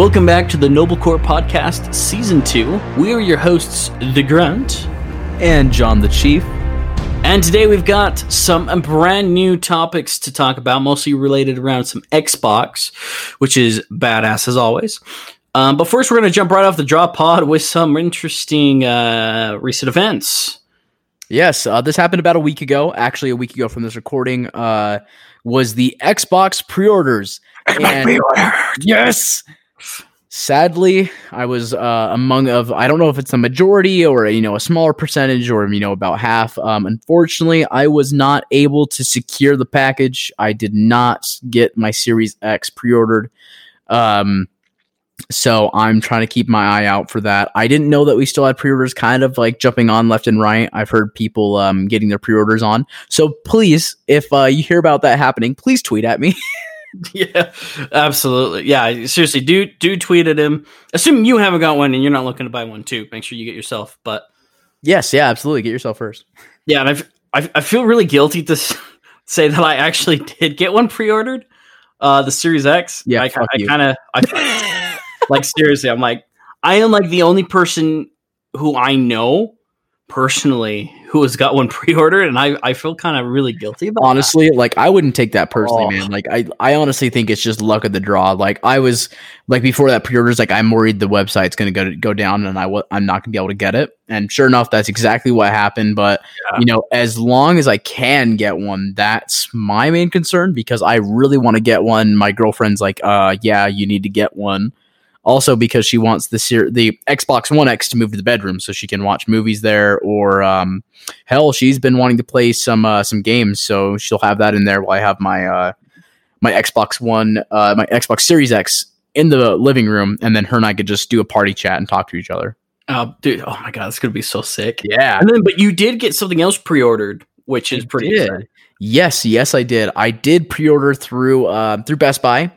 Welcome back to the Noble Court Podcast, Season 2. We are your hosts, The Grunt. and John the Chief. And today we've got some brand new topics to talk about, mostly related around some Xbox, which is badass as always. Um, but first, we're going to jump right off the drop pod with some interesting uh, recent events. Yes, uh, this happened about a week ago. Actually, a week ago from this recording uh, was the Xbox pre-orders. And- Yes. Sadly, I was uh, among of I don't know if it's a majority or you know a smaller percentage or you know about half. Um, unfortunately, I was not able to secure the package. I did not get my Series X pre-ordered. Um, so I'm trying to keep my eye out for that. I didn't know that we still had pre-orders kind of like jumping on left and right. I've heard people um, getting their pre-orders on. So please, if uh, you hear about that happening, please tweet at me. yeah, absolutely. Yeah, seriously, do do tweet at him. Assuming you haven't got one and you're not looking to buy one too, make sure you get yourself. But yes, yeah, absolutely. Get yourself first. yeah, and I I, I feel really guilty to say that I actually did get one pre-ordered, uh, the Series X. Yeah, I, I kind of I like seriously. I'm like I am like the only person who I know personally who has got one pre-ordered, and I I feel kind of really guilty about. that. honestly like i wouldn't take that personally Oh. man like i i honestly think it's just luck of the draw like i was like before that pre-orders like i'm worried the website's gonna go go down and i w- i'm not gonna be able to get it and sure enough that's exactly what happened but Yeah. you know as long as i can get one that's my main concern because i really want to get one my girlfriend's like uh yeah you need to get one also because she wants the ser- the Xbox One X to move to the bedroom so she can watch movies there or um hell she's been wanting to play some uh some games so she'll have that in there while I have my uh my Xbox One uh my Xbox Series X in the living room and then her and I could just do a party chat and talk to each other. Oh, dude! Oh my god, it's gonna be so sick. Yeah. And then, but you did get something else pre-ordered, which is I pretty. Yes, yes, I did. I did pre-order through uh, through Best Buy.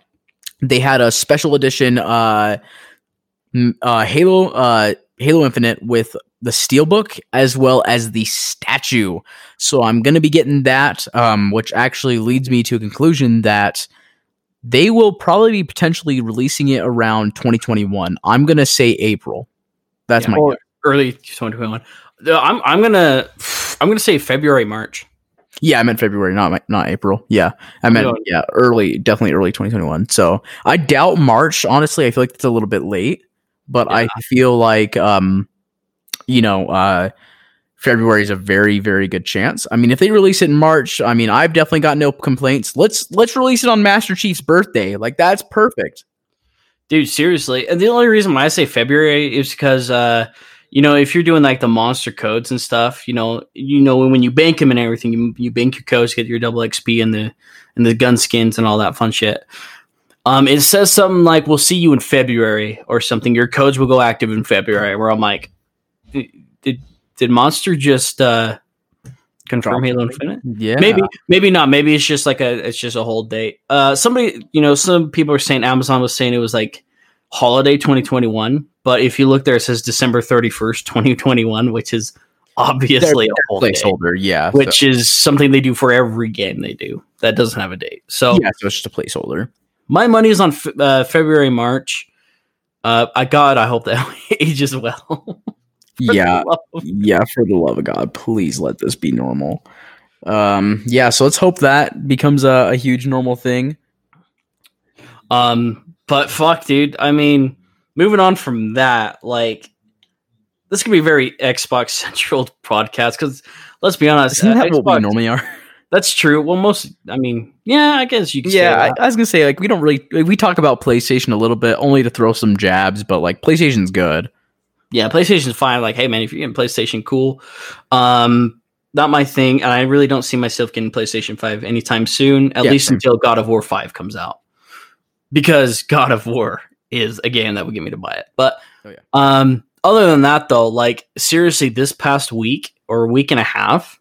They had a special edition uh, uh, Halo uh, Halo Infinite with the steelbook as well as the statue. So I'm going to be getting that, um, which actually leads me to a conclusion that they will probably be potentially releasing it around 2021. I'm going to say April. That's Yeah, my or early 2021. Uh, I'm I'm gonna I'm gonna say February March. Yeah, I meant February, not my- not April. Yeah, I meant No. yeah, early, definitely early 2021. So I doubt March. Honestly, I feel like it's a little bit late, but I feel like um, you know, uh, February is a very very good chance. I mean, if they release it in March, I mean, I've definitely got no complaints. Let's let's release it on Master Chief's birthday. Like that's perfect. Dude, seriously. And the only reason why I say February is because uh you know, if you're doing like the monster codes and stuff, you know, you know when you bank them and everything, you, you bank your codes, get your double XP and the and the gun skins and all that fun shit. Um, it says something like "We'll see you in February" or something. Your codes will go active in February. Where I'm like, did did Monster just uh confirm Halo? Infinite? Yeah, Maybe, maybe not. Maybe it's just like a it's just a whole date. Uh, somebody, you know, some people are saying Amazon was saying it was like holiday 2021, but if you look there, it says December 31st, 2021, which is obviously a placeholder. Yeah, so- which is something they do for every game they do that doesn't have a date. So yeah, so it's just a placeholder. my money is on F- uh, February, March. Uh, I God, I hope that ages well. Yeah, yeah for the love of god please let this be normal um yeah so let's hope that becomes a, a huge normal thing Um, but fuck, dude. I mean, moving on from that, like this could be a very Xbox central podcast because let's be honest, isn't uh, that what we normally are that's true. Well, most, I mean, yeah, I guess you could. say yeah I. I was gonna say like we don't really like, we talk about playstation a little bit only to throw some jabs but like playstation's good yeah. PlayStation's fine. Like, hey, man, if you're getting PlayStation, cool. Um, not my thing, and I really don't see myself getting PlayStation Five anytime soon. At Yeah, least until God of War Five comes out, because God of War is a game that would get me to buy it. But Oh, yeah. um, other than that, though, like seriously, this past week or week and a half,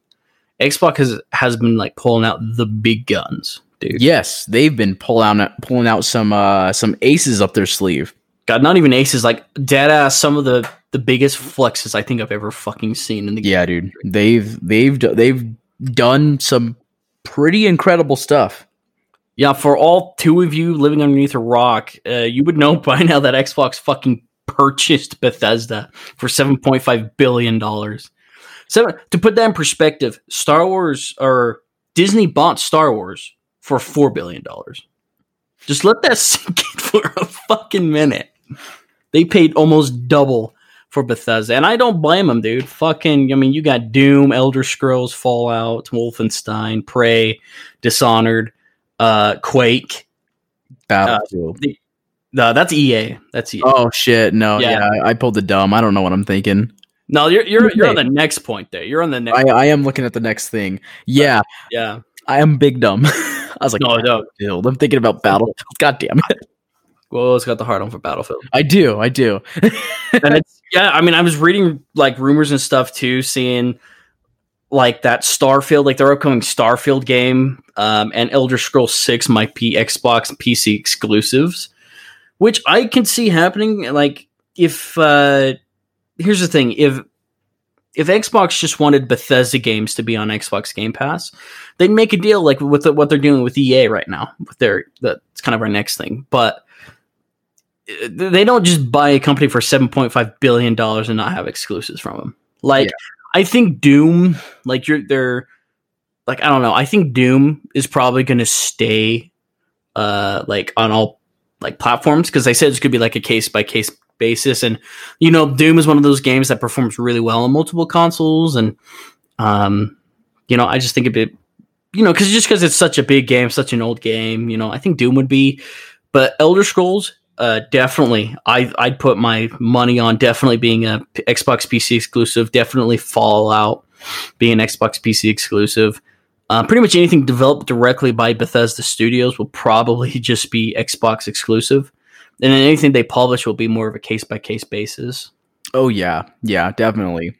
Xbox has has been like pulling out the big guns, dude. yes they've been pulling out pulling out some uh some aces up their sleeve God, not even aces, like dead ass. Some of the the biggest flexes I think I've ever fucking seen in the yeah dude they've they've they've done some pretty incredible stuff Yeah, for all two of you living underneath a rock, uh, you would know by now that Xbox fucking purchased Bethesda for seven point five billion dollars. So to put that in perspective, Star Wars or Disney bought Star Wars for four billion dollars. Just let that sink in for a fucking minute. They paid almost double for Bethesda, and I don't blame them, dude. Fucking, I mean, you got Doom, Elder Scrolls, Fallout, Wolfenstein, Prey, Dishonored, uh, Quake. Battlefield. Uh, the, no, that's EA. That's EA. oh shit! No, Yeah. yeah, I, pulled the dumb. I don't know what I'm thinking. No, you're you're you're on the next point there. You're on the next. I, I am looking at the next thing. Yeah, yeah. I am big dumb. I was like, No, no. Battlefield. I'm thinking about Battlefield. God damn it! Well, it's got the heart on for Battlefield. I do, I do. and it's yeah i mean i was reading like rumors and stuff too seeing like that starfield like their upcoming starfield game um, and elder scroll 6 might be xbox and pc exclusives which i can see happening. Like if uh here's the thing. If if xbox just wanted bethesda games to be on xbox game pass they'd make a deal like with the, what they're doing with ea right now with their that's kind of our next thing. But they don't just buy a company for 7.5 billion dollars and not have exclusives from them like Yeah. I think doom like you're they're like i don't know. I think doom is probably going to stay uh like on all like platforms because they said going to be like a case by case basis. And you know doom is one of those games that performs really well on multiple consoles. And um you know i just think a bit you know because just because it's such a big game such an old game you know i think doom would be but elder scrolls uh, definitely. I I'd put my money on definitely being a Xbox PC exclusive. Definitely Fallout being an Xbox PC exclusive. Uh, pretty much anything developed directly by Bethesda Studios will probably just be Xbox exclusive, and then anything they publish will be more of a case by case basis. Oh yeah, yeah, definitely.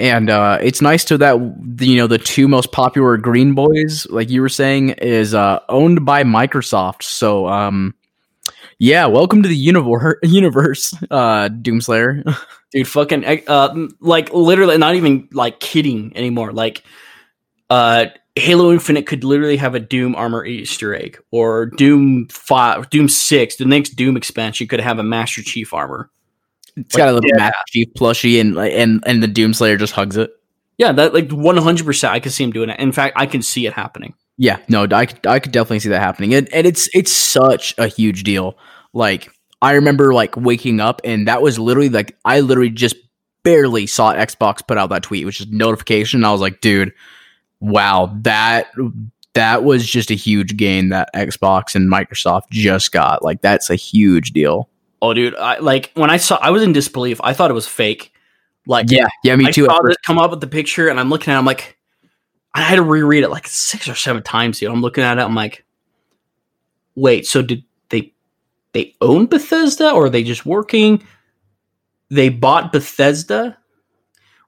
And uh, it's nice to that you know the two most popular Green Boys, like you were saying, is uh, owned by Microsoft. So um, yeah, welcome to the universe, universe, uh, Doomslayer. dude fucking uh like literally not even like kidding anymore like uh halo infinite could literally have a doom armor easter egg or doom 5 doom 6 the next doom expansion could have a master chief armor It's got a little yeah. Master Chief plushie, and and and the Doomslayer just hugs it. yeah that like 100% i can see him doing it in fact i can see it happening Yeah, no, I could, I could definitely see that happening, and and it's it's such a huge deal. Like I remember like waking up, and that was literally like I literally just barely saw Xbox put out that tweet, which is notification. And I was like, dude, wow, that that was just a huge gain that Xbox and Microsoft just got. Like that's a huge deal. oh dude i like when i saw i was in disbelief i thought it was fake like Yeah, yeah, me I too. at saw this come up with the picture, and I'm looking at. it, I'm like, I had to reread it like six or seven times. Dude, I'm looking at it. I'm like, wait. So did they they own Bethesda, or are they just working? They bought Bethesda.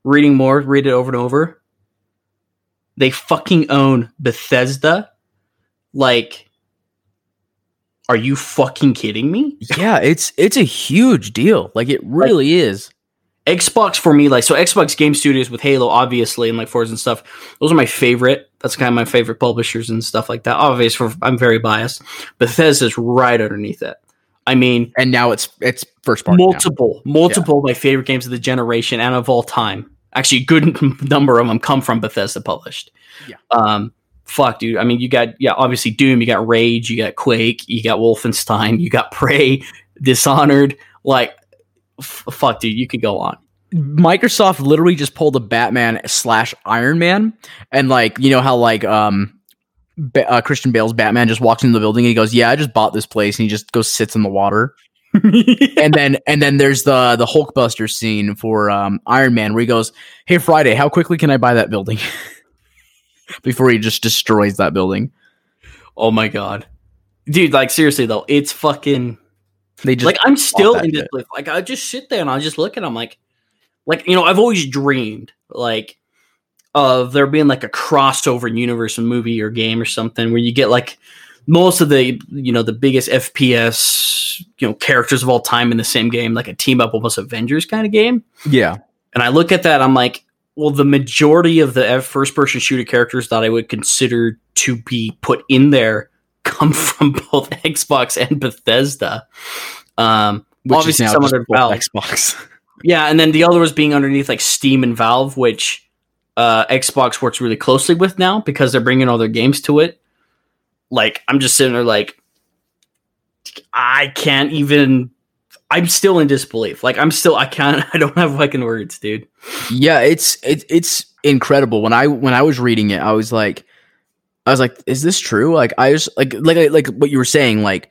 Reading more, read it over and over. They fucking own Bethesda. Like, are you fucking kidding me? Yeah, it's it's a huge deal. Like it really is. Xbox for me, like so Xbox Game Studios with Halo, obviously, and like Forza and stuff. Those are my favorite. That's kind of my favorite publishers and stuff like that. Obviously, for, I'm very biased. Bethesda's right underneath it. I mean, And now it's it's first party. now. multiple, multiple of my favorite games of the generation and of all time. Actually, a good number of them come from Bethesda published. Yeah. Um, fuck, dude. I mean, you got yeah, obviously Doom, you got Rage, you got Quake, you got Wolfenstein, you got Prey, Dishonored. Like, f- fuck, dude, you could go on. Microsoft literally just pulled a Batman slash Iron Man, and like you know how like um ba- uh, Christian Bale's Batman just walks into the building and he goes, "Yeah, I just bought this place," and he just goes sits in the water. and then and then there's the the Hulkbuster scene for um Iron Man where he goes, "Hey Friday, how quickly can I buy that building?" Before he just destroys that building, Oh my god, dude! Like seriously though, it's fucking they just like I'm still in. Like I just sit there and I just look at them like, like you know, I've always dreamed like of there being like a crossover universe, movie or game or something where you get like most of the you know the biggest FPS you know characters of all time in the same game, like a team up almost Avengers kind of game. yeah And I look at that, I'm like, well, the majority of the first person shooter characters that I would consider to be put in there come from both Xbox and Bethesda. Um, Which is obviously now some under Valve. Xbox. Yeah, and then the other was being underneath like Steam and Valve, which uh, Xbox works really closely with now because they're bringing all their games to it. Like, I'm just sitting there like, I can't even. I'm still in disbelief. Like, I'm still. I can't. I don't have fucking words, dude. yeah, it's it, it's incredible. When I when I was reading it, I was like, I was like, is this true? Like, I was like, like like what you were saying, like.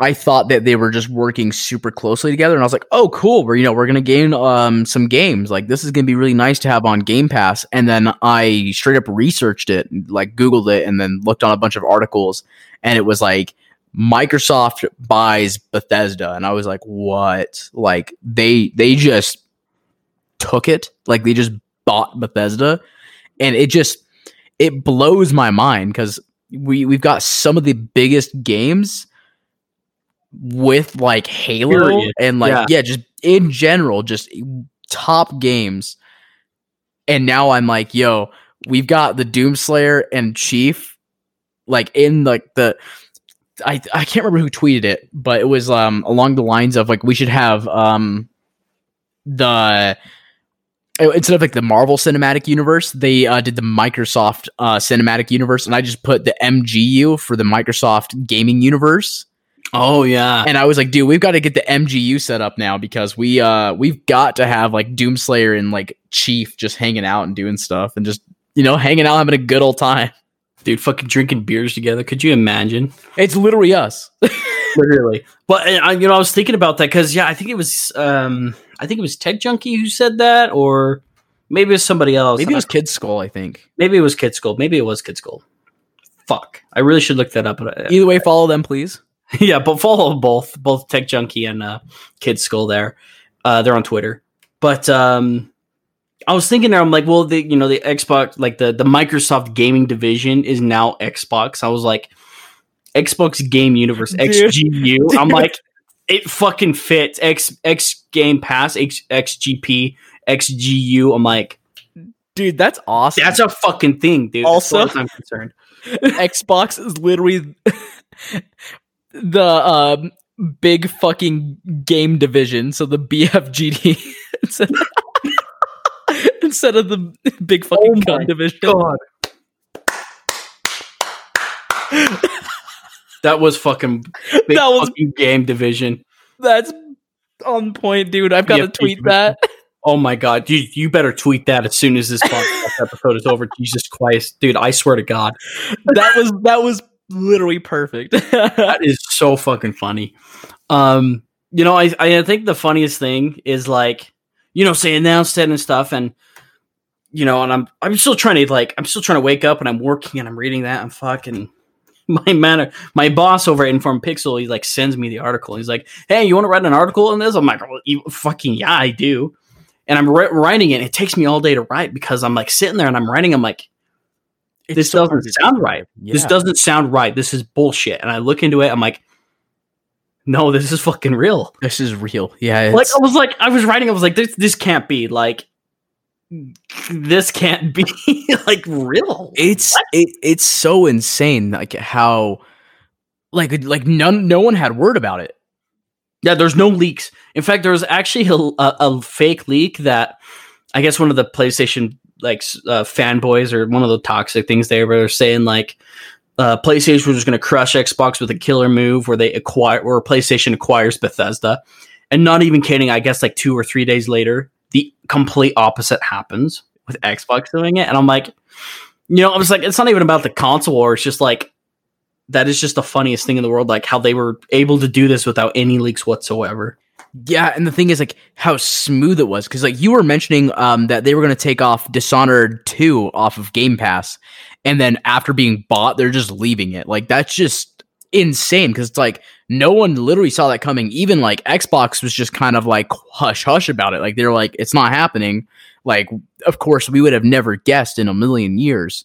I thought that they were just working super closely together, and I was like, "Oh, cool! We're you know we're gonna gain um some games. Like this is gonna be really nice to have on Game Pass." And then I straight up researched it, like Googled it, and then looked on a bunch of articles, and it was like Microsoft buys Bethesda, and I was like, "What?" Like they they just took it, like they just bought Bethesda, and it just it blows my mind because we we've got some of the biggest games with like Halo Period. and like Yeah. yeah. just in general, just top games. And now I'm like, yo, we've got the Doomslayer and Chief like in like the I I can't remember who tweeted it, but it was um along the lines of like we should have um the instead of like the Marvel Cinematic Universe, they uh, did the Microsoft uh, Cinematic Universe, and I just put the MGU for the Microsoft Gaming Universe. Oh yeah, And I was like, dude, we've got to get the MGU set up now because we uh we've got to have like Doomslayer and like Chief just hanging out and doing stuff and just you know hanging out having a good old time. dude, fucking drinking beers together. Could you imagine? It's literally us. Literally. But I, you know, I was thinking about that because yeah, I think it was um, I think it was Tech Junkie who said that, or maybe it was somebody else. Maybe it was Kid Skull, I think. maybe it was Kid Skull. Maybe it was Kid Skull. Fuck, I really should look that up. But uh, Either way, follow them, please. yeah, but follow both both Tech Junkie and uh, Kid Skull. There, uh, they're on Twitter. But um, I was thinking there, I'm like, well, the you know the Xbox, like the the Microsoft gaming division is now Xbox. I was like, Xbox Game Universe Dude. XGU. I'm like, it fucking fits. X X Game Pass X XGP XGU. I'm like, Dude, that's awesome. that's a fucking thing, dude. Also- as far as I'm concerned. Xbox is literally the um, big fucking game division. So the BFGD instead, instead of the big fucking Oh gun division. God. That was fucking big That was- fucking game division. That's on point, dude. I've got to tweet division. that. Oh my god, you you better tweet that as soon as this podcast episode is over. Jesus Christ, dude! I swear to God, That was that was literally perfect. that is so fucking funny. Um, you know, I I think the funniest thing is like, you know, saying announced it and stuff, and you know, and I'm I'm still trying to like I'm still trying to wake up and I'm working and I'm reading that and fucking my man, my boss over at Inform Pixel, he like sends me the article. He's like, "Hey, you want to write an article on this?" I'm like, well, you, "Fucking yeah, I do." And I'm ri- writing it. It takes me all day to write because I'm like sitting there and I'm writing. I'm like, It's this so doesn't sound right. Yeah. This doesn't sound right. This is bullshit. And I look into it. I'm like, no, this is fucking real. This is real. Yeah. Like I was like, I was writing. I was like, this this can't be like, this can't be like real. it's it, it's so insane like how like like none no one had word about it. Yeah, there's no leaks. In fact, there was actually a, a, a fake leak that I guess one of the PlayStation like uh, fanboys or one of the toxic things they were saying like uh, PlayStation was just going to crush Xbox with a killer move where they acquire or PlayStation acquires Bethesda, and not even kidding. I guess like two or three days later, the complete opposite happens with Xbox doing it, and I'm like, you know, I was like, it's not even about the console war. It's just like that is just the funniest thing in the world, like how they were able to do this without any leaks whatsoever. Yeah, and the thing is like how smooth it was cuz like you were mentioning um that they were going to take off Dishonored 2 off of Game Pass and then after being bought they're just leaving it. Like that's just insane cuz it's like no one literally saw that coming. Even like Xbox was just kind of like hush hush about it. Like they're like it's not happening. Like of course we would have never guessed in a million years.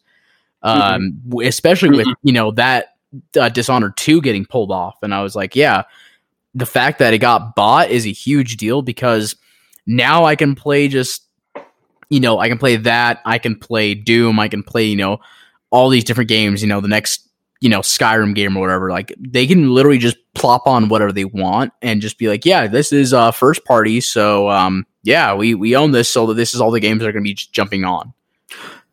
Um w- especially with, you know, that uh, Dishonored 2 getting pulled off and I was like, yeah, the fact that it got bought is a huge deal because now I can play just you know, I can play that, I can play Doom, I can play, you know, all these different games, you know, the next you know Skyrim game or whatever. Like they can literally just plop on whatever they want and just be like, yeah, this is uh first party, so um yeah, we we own this, so that this is all the games that are going to be just jumping on.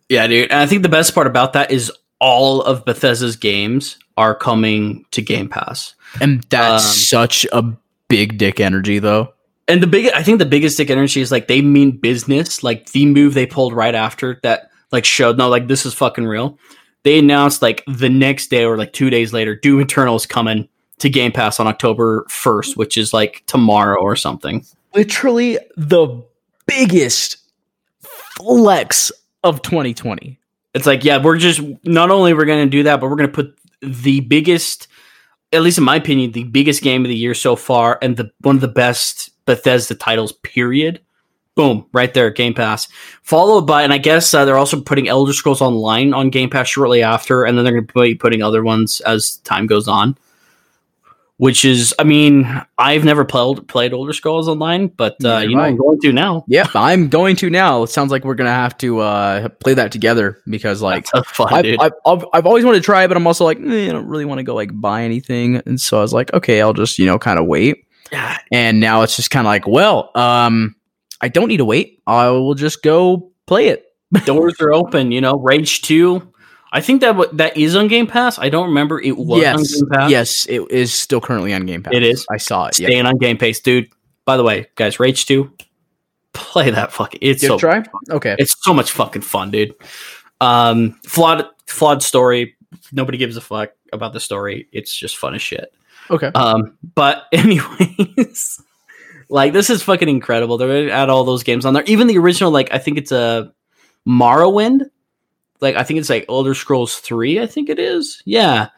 Yeah, dude. And I think the best part about that is all of Bethesda's games are coming to Game Pass. And that's Um, such a big dick energy, though. And the big, I think the biggest dick energy is like they mean business. Like the move they pulled right after that, like showed no, like this is fucking real. They announced like the next day or like two days later, Doom Eternal is coming to Game Pass on October first, which is like tomorrow or something. Literally the biggest flex of 2020. It's like yeah, we're just not only we're going to do that, but we're going to put the biggest, at least in my opinion, the biggest game of the year so far, and the one of the best Bethesda titles. Period. Boom, right there, Game Pass. Followed by, and I guess uh, they're also putting Elder Scrolls Online on Game Pass shortly after, and then they're going to be putting other ones as time goes on. Which is, I mean, I've never played played Elder Scrolls Online, but uh, you know. I'm going to now. Yep, I'm going to now. It sounds like we're gonna have to uh, play that together because, like, fun, I've. I've, I've, I've always wanted to try it, but I'm also like, eh, I don't really want to go like buy anything, and so I was like, okay, I'll just you know kind of wait. Yeah, And now it's just kind of like, well, um, I don't need to wait. I will just go play it. doors are open. You know, Rage Two. I think that w- that is on Game Pass. I don't remember it was yes, on Game Pass. yes, it is still currently on Game Pass. It is? I saw it. Yeah, staying on Game Pass, dude. By the way, guys, Rage Two, play that fucking. It's Give so try. Okay, it's so much fucking fun, dude. Um, flawed flawed story. Nobody gives a fuck about the story. It's just fun as shit. okay. Um, but anyways, like this is fucking incredible. They're gonna add all those games on there. Even the original, like I think it's a Morrowind. Like I think it's like Elder Scrolls Three. I think it is. Yeah,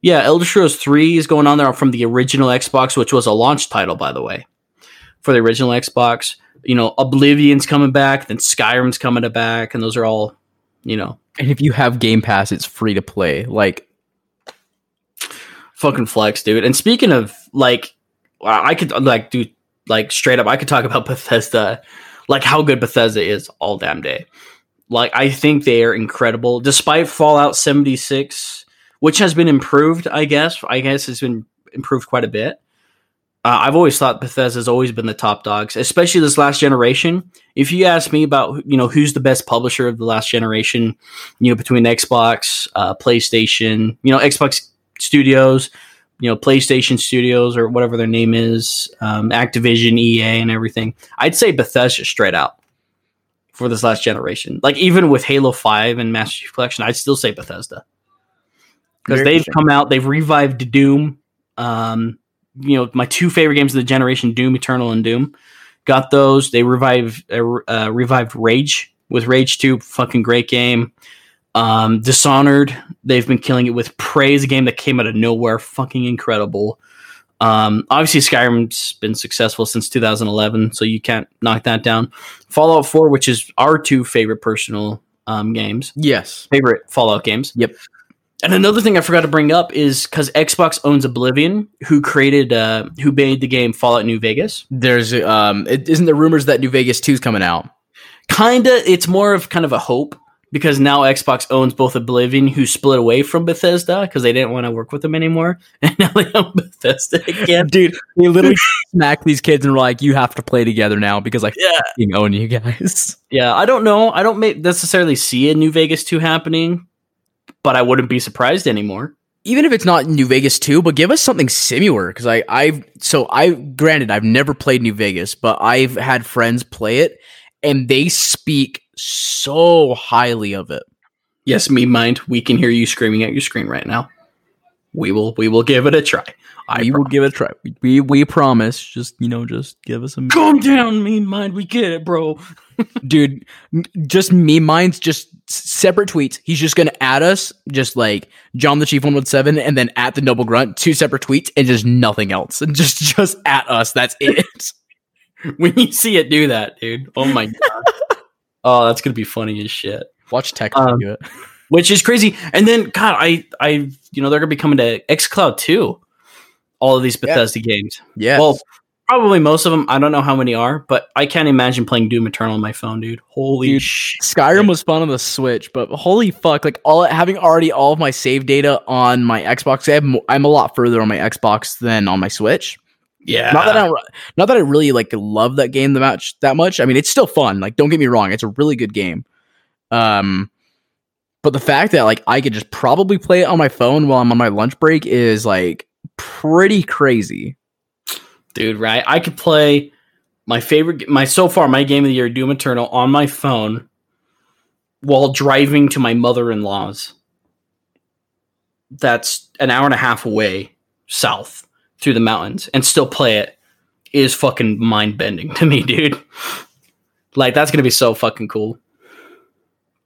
yeah. Elder Scrolls Three is going on there from the original Xbox, which was a launch title, by the way, for the original Xbox. You know, Oblivion's coming back, then Skyrim's coming back, and those are all, you know, and if you have Game Pass, it's free to play. Like, fucking flex, dude. And speaking of like, I could like do like straight up. I could talk about Bethesda, like how good Bethesda is all damn day. Like I think they are incredible, despite Fallout seventy six, which has been improved. I guess. I guess it's been improved quite a bit. Uh, I've always thought Bethesda's always been the top dogs, especially this last generation. If you ask me about you know who's the best publisher of the last generation, you know between Xbox, uh, PlayStation, you know Xbox Studios, you know PlayStation Studios or whatever their name is, um, Activision, EA, and everything, I'd say Bethesda straight out for this last generation. Like even with Halo Five and Master Chief Collection, I'd still say Bethesda because they've come out, they've revived Doom. Um, you know, my two favorite games of the generation, Doom Eternal and Doom, got those. They revived uh, uh, revived Rage with Rage Two, fucking great game. Um, Dishonored, they've been killing it with Praise, a game that came out of nowhere, fucking incredible. Um, obviously, Skyrim's been successful since 2011, so you can't knock that down. Fallout 4, which is our two favorite personal um, games, yes, favorite Fallout games. Yep. And another thing I forgot to bring up is because Xbox owns Obsidian, who created, uh, who made the game Fallout New Vegas. there's um, it, isn't there rumors that New Vegas 2 is coming out? Kinda, it's more of kind of a hope because now Xbox owns both Obsidian, who split away from Bethesda because they didn't want to work with them anymore, and now they own Bethesda again. Dude, they literally smack these kids and were like, "You have to play together now because I Yeah, fucking own you guys." yeah. I don't know. I don't necessarily see a New Vegas two happening, but I wouldn't be surprised anymore. Even if it's not New Vegas 2, but give us something similar because I I've so I granted I've never played New Vegas, but I've had friends play it and they speak so highly of it. Yes, me mind. We can hear you screaming at your screen right now. We will. We will give it a try. I we will give it a try. We, we we promise. Just you know, just give us a calm down, me mind. We get it, bro. dude. Just me, mine's just separate tweets. He's just gonna add us, just like John the Chief one one seven, and then at the Noble Grunt, two separate tweets, and just nothing else, and just just at us. That's it. when you see it do that, dude. Oh my god. Oh, that's gonna be funny as shit. Watch Tech Um, do it. Which is crazy. And then, God, I, I, you know, they're gonna be coming to XCloud too. All of these Bethesda games. Yeah. Well, probably most of them. I don't know how many are, but I can't imagine playing Doom Eternal on my phone, dude. Holy Dude, shit! Skyrim was fun on the Switch, but holy fuck! Like all having already all of my save data on my Xbox, I have, I'm a lot further on my Xbox than on my Switch. Yeah, Not that I, not that I really like love that game that much. That much. I mean, it's still fun. Like, don't get me wrong, it's a really good game. Um, but the fact that like I could just probably play it on my phone while I'm on my lunch break is like pretty crazy. dude. Right? I could play my favorite, my so far my game of the year, Doom Eternal, on my phone while driving to my mother-in-law's. That's an hour and a half away south through the mountains, and still play it is fucking mind bending to me, dude. Like that's gonna be so fucking cool.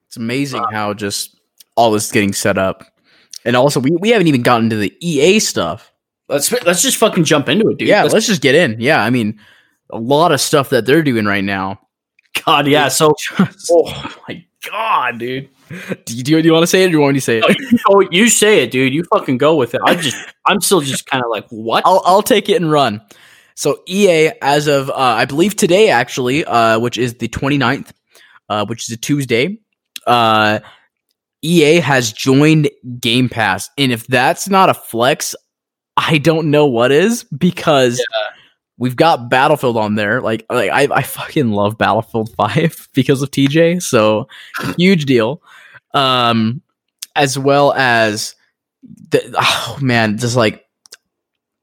It's amazing how just all this is getting set up. And also, we, we haven't even gotten to the EA stuff. Let's let's just fucking jump into it, dude. yeah, Let's- let's just get in. Yeah, I mean, a lot of stuff that they're doing right now. God, yeah. So, oh my god, dude. do you, do you, do you want to say it or do you want me to say it? No, you, oh, you say it, dude. You fucking go with it. I just, I'm still just kind of like, what? I'll, I'll take it and run. So EA, as of uh, I believe today, actually, uh, which is the 29th, uh, which is a Tuesday, uh, EA has joined Game Pass, and if that's not a flex, I don't know what is because we've got Battlefield on there. Like, like I, I fucking love Battlefield Five because of TJ, so huge deal. Um, as well as the, oh man, just like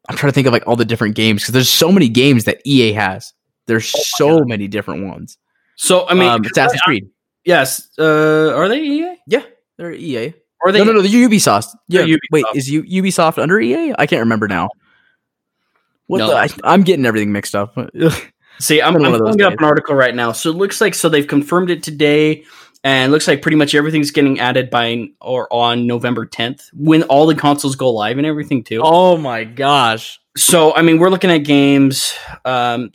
I'm trying to think of like all the different games because there's so many games that EA has. There's so God. many different ones. so, I mean, um, Assassin's Creed. yes. Uh, are they EA? Yeah, they're EA. Are they? no, no, no. The Ubisoft. Yeah. They're Wait, is U- Ubisoft under EA? I can't remember now. What No. the? I, I'm getting everything mixed up. See, I'm, I'm pulling up an article right now. So it looks like so they've confirmed it today, and it looks like pretty much everything's getting added by or on November 10th when all the consoles go live and everything too. oh my gosh. So I mean, we're looking at games. Um,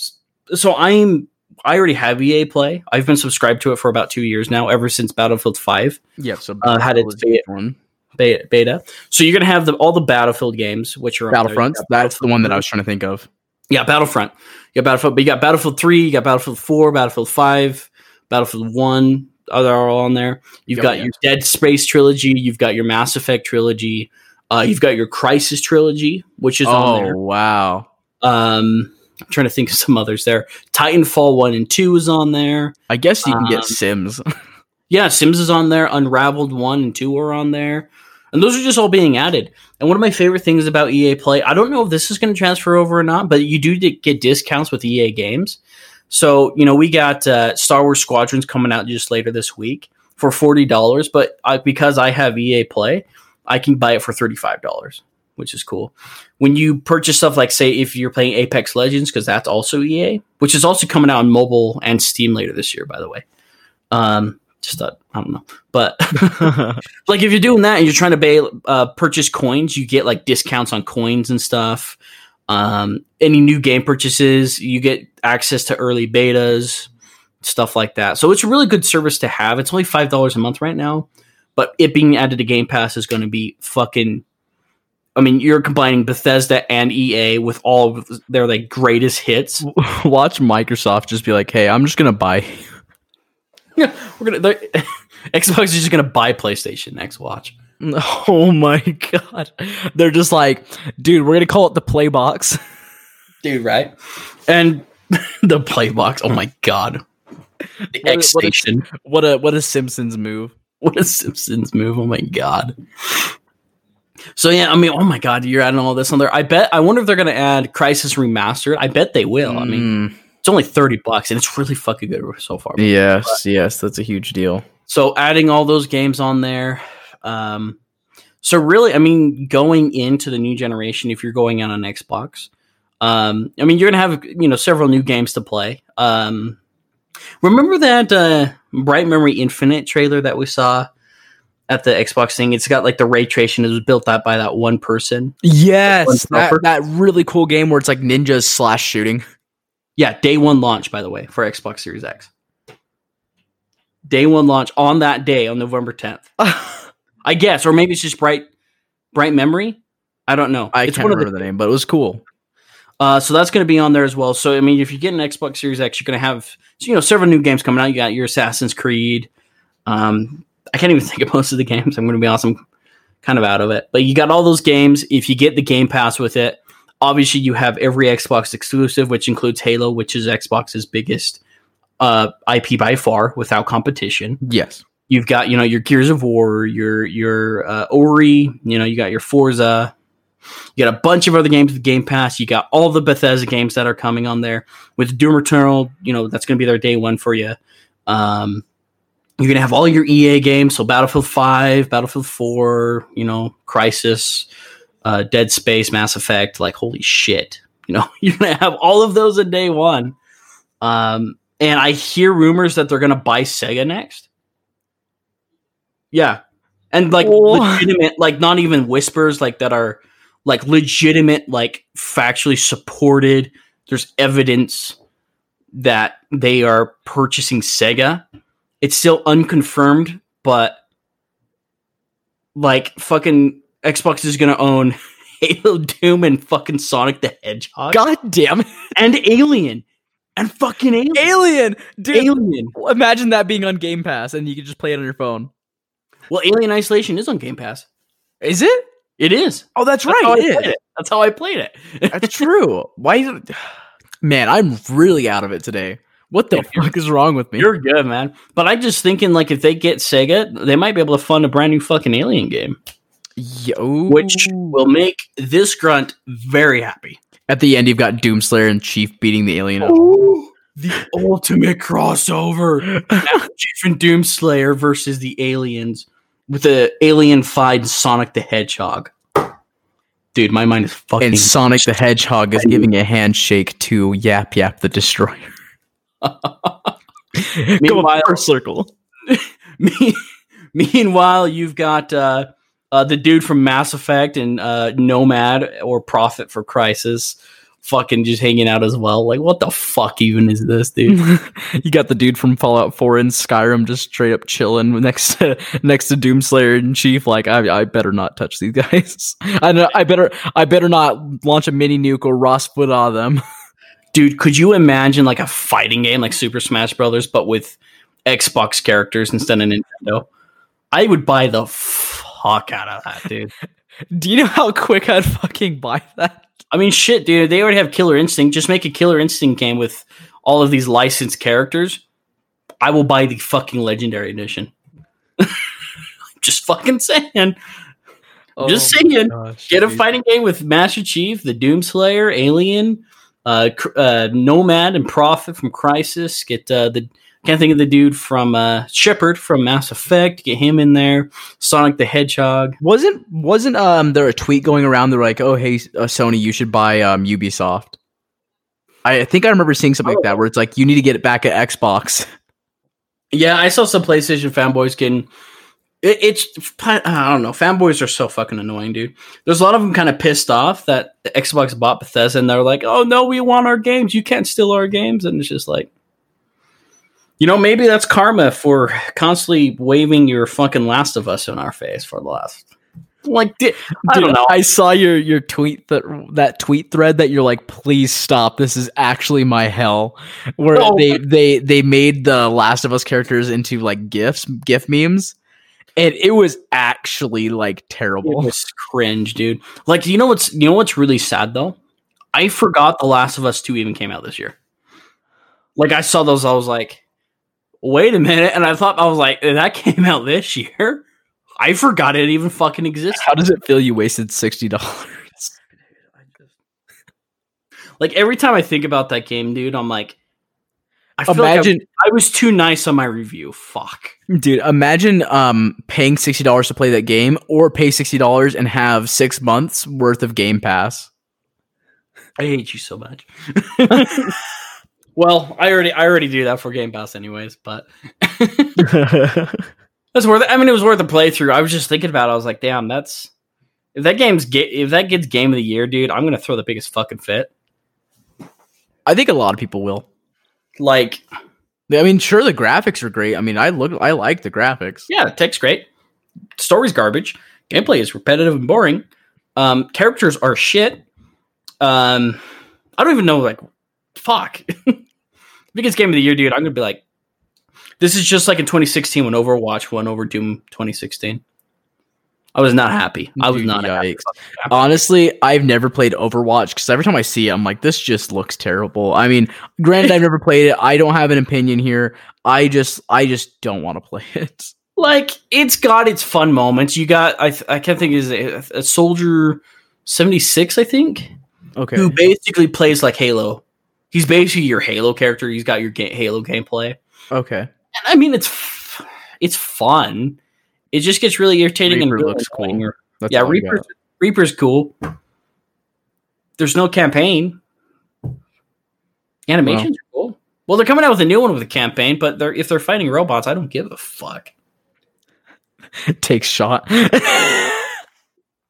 so I'm I already have EA Play. I've been subscribed to it for about two years now, ever since Battlefield Five Yeah. So Uh, had its beta- one. Beta. beta. So you're gonna have the, all the Battlefield games, which are on. Battlefront. That's the one that I was trying to think of. Yeah, Battlefront. You got Battlefield, but you got Battlefield 3, you got Battlefield 4, Battlefield 5, Battlefield 1, other are all on there. You've Yep, got your Dead Space trilogy, you've got your Mass Effect trilogy, uh, you've got your Crysis trilogy, which is on Oh there. wow. Um, I'm trying to think of some others there. Titanfall 1 and 2 is on there. I guess you can Um, get Sims. Yeah, Sims is on there. Unraveled 1 and 2 are on there. And those are just all being added. And one of my favorite things about EA Play, I don't know if this is going to transfer over or not, but you do get discounts with EA games. So, you know, we got uh, Star Wars Squadrons coming out just later this week for $40, but I, because I have EA Play, I can buy it for $35, which is cool. When you purchase stuff like, say, if you're playing Apex Legends, because that's also EA, which is also coming out on mobile and Steam later this year, by the way. Um, just thought, I don't know. But like if you're doing that and you're trying to pay, uh, purchase coins, you get like discounts on coins and stuff. Um, any new game purchases, you get access to early betas, stuff like that. So it's a really good service to have. It's only five dollars a month right now, but it being added to Game Pass is going to be fucking. I mean, you're combining Bethesda and EA with all of their like greatest hits. Watch Microsoft just be like, "Hey, I'm just gonna buy." We're gonna they're- Xbox is just gonna buy PlayStation next. Watch. Oh my god. They're just like, dude, we're gonna call it the play box. dude, right? And the play box. Oh my god, the What a- X what a- Station. What a what a Simpsons move. What a Simpsons move. Oh my god. So yeah, I mean, oh my god, you're adding all this on there. I bet. I wonder if they're gonna add Crysis Remastered. I bet they will. I mean, Mm, it's only thirty bucks, and it's really fucking good so far. yes, yes, that's a huge deal. So adding all those games on there. Um, so really, I mean, going into the new generation, if you're going out on Xbox, um, I mean, you're gonna have you know several new games to play. Um, remember that uh, Bright Memory Infinite trailer that we saw at the Xbox thing? It's got like the ray tracing. It was built out by that one person. Yes, One that, developer. that really cool game where it's like ninjas slash shooting. Yeah, day one launch, by the way, for Xbox Series X. Day one launch on that day on November 10th. I guess, or maybe it's just bright, bright memory. I don't know. I it's can't one of remember the, the name, but it was cool. Uh, so that's going to be on there as well. So I mean, if you get an Xbox Series X, you're going to have you know several new games coming out. You got your Assassin's Creed. Um, I can't even think of most of the games. I'm going to be honest, I'm kind of out of it. But you got all those games. If you get the Game Pass with it, obviously you have every Xbox exclusive, which includes Halo, which is Xbox's biggest uh, IP by far, without competition. Yes. You've got you know your Gears of War, your your uh, Ori. You know you got your Forza. You got a bunch of other games with Game Pass. You got all the Bethesda games that are coming on there with Doom Eternal. You know that's going to be their day one for you. Um, you're gonna have all your EA games, so Battlefield Five, Battlefield Four, you know, Crysis, uh, Dead Space, Mass Effect. Like holy shit, you know, you're gonna have all of those in day one. Um, and I hear rumors that they're gonna buy Sega next. Yeah, and like Oh. legitimate, like not even whispers, like that are like legitimate, like factually supported. There's evidence that they are purchasing Sega. It's still unconfirmed, but like fucking Xbox is gonna own Halo, Doom, and fucking Sonic the Hedgehog God damn it. and Alien and fucking Alien. Alien. Dude, Alien. imagine that being on Game Pass and you could just play it on your phone. Well, Alien Isolation is on Game Pass. Is it? It is. Oh, that's, That's right. It played it. That's how I played it. That's true. Why? Man, I'm really out of it today. What the fuck is wrong with me? You're good, man. But I'm just thinking like if they get Sega, they might be able to fund a brand new fucking Alien game, Yo. which will make this grunt very happy. At the end, you've got Doomslayer and Chief beating the alien. up. the ultimate crossover. Chief and Doomslayer versus the aliens with the alien-fied Sonic the Hedgehog. Dude, my mind is fucking. And Sonic the Hedgehog is giving a handshake to Yap Yap the Destroyer. Go Meanwhile- first circle. Me- Meanwhile, you've got uh, uh, the dude from Mass Effect and uh, Nomad or Prophet for Crysis, fucking just hanging out as well. Like, what the fuck even is this, dude? you got the dude from Fallout 4 and Skyrim just straight up chilling next to next to Doomslayer and Chief. Like, I, I better not touch these guys. I know, I better I better not launch a mini nuke or Ross foot on them. dude, could you imagine like a fighting game like Super Smash Brothers, but with Xbox characters instead of Nintendo? I would buy the fuck out of that, dude. Do you know how quick I'd fucking buy that? I mean, shit, dude. They already have Killer Instinct. Just make a Killer Instinct game with all of these licensed characters. I will buy the fucking Legendary Edition. Just fucking saying. Just saying. Get a fighting game with Master Chief, the Doomslayer, Alien, uh, uh, Nomad, and Prophet from Crysis. Get uh, the can't think of the dude from uh, Shepard from Mass Effect. Get him in there. Sonic the Hedgehog. Wasn't wasn't um there a tweet going around? They're like, "Oh hey, uh, Sony, you should buy um Ubisoft." I think I remember seeing something like that where it's like you need to get it back at Xbox. Yeah, I saw some PlayStation fanboys getting. It, it's I don't know. Fanboys are so fucking annoying, dude. There's a lot of them kind of pissed off that Xbox bought Bethesda, and they're like, "Oh no, we want our games. You can't steal our games." And it's just like, you know, maybe that's karma for constantly waving your fucking Last of Us in our face for the last. Like, I don't know. I saw your your tweet that that tweet thread that you're like, please stop. This is actually my hell. Where No. they they they made the Last of Us characters into like gifs, gif memes, and it was actually like terrible. It was cringe, dude. Like, you know what's you know what's really sad though? I forgot The Last of Us Two even came out this year. Like, I saw those, I was like, wait a minute, and I thought I was like, that came out this year. I forgot it even fucking existed. How does it feel you wasted sixty dollars? Like every time I think about that game, dude, I'm like, I feel like I- Imagine, I was too nice on my review. Fuck. dude. Imagine um paying sixty dollars to play that game, or pay sixty dollars and have six months worth of Game Pass. I hate you so much. well, I already I already do that for Game Pass anyways, but That's worth it. I mean, it was worth a playthrough. I was just thinking about it. I was like, damn, that's if that game's ga- if that gets game of the year, dude, I'm gonna throw the biggest fucking fit. I think a lot of people will. Like, I mean, sure, the graphics are great. I mean, I look, I like the graphics. yeah, the tech's great. Story's garbage. Gameplay is repetitive and boring. Um, characters are shit. Um, I don't even know. Like, fuck. Biggest game of the year, dude. I'm gonna be like, this is just like in 2016 when Overwatch won over Doom 2016. I was not happy. I was Dude, not happy. Honestly, I've never played Overwatch because every time I see it, I'm like, this just looks terrible. I mean, granted, I've never played it. I don't have an opinion here. I just, I just don't want to play it. Like it's got its fun moments. You got I I can't think is a, a soldier 76 I think Okay. who basically plays like Halo. He's basically your Halo character. He's got your ga- Halo gameplay. Okay. And I mean it's f- it's fun. It just gets really irritating and Reaper really looks cool. That's yeah, Reaper's. Reaper's cool. There's no campaign. Animations are cool. Well, they're coming out with a new one with a campaign, but they're if they're fighting robots, I don't give a fuck. Takes shot.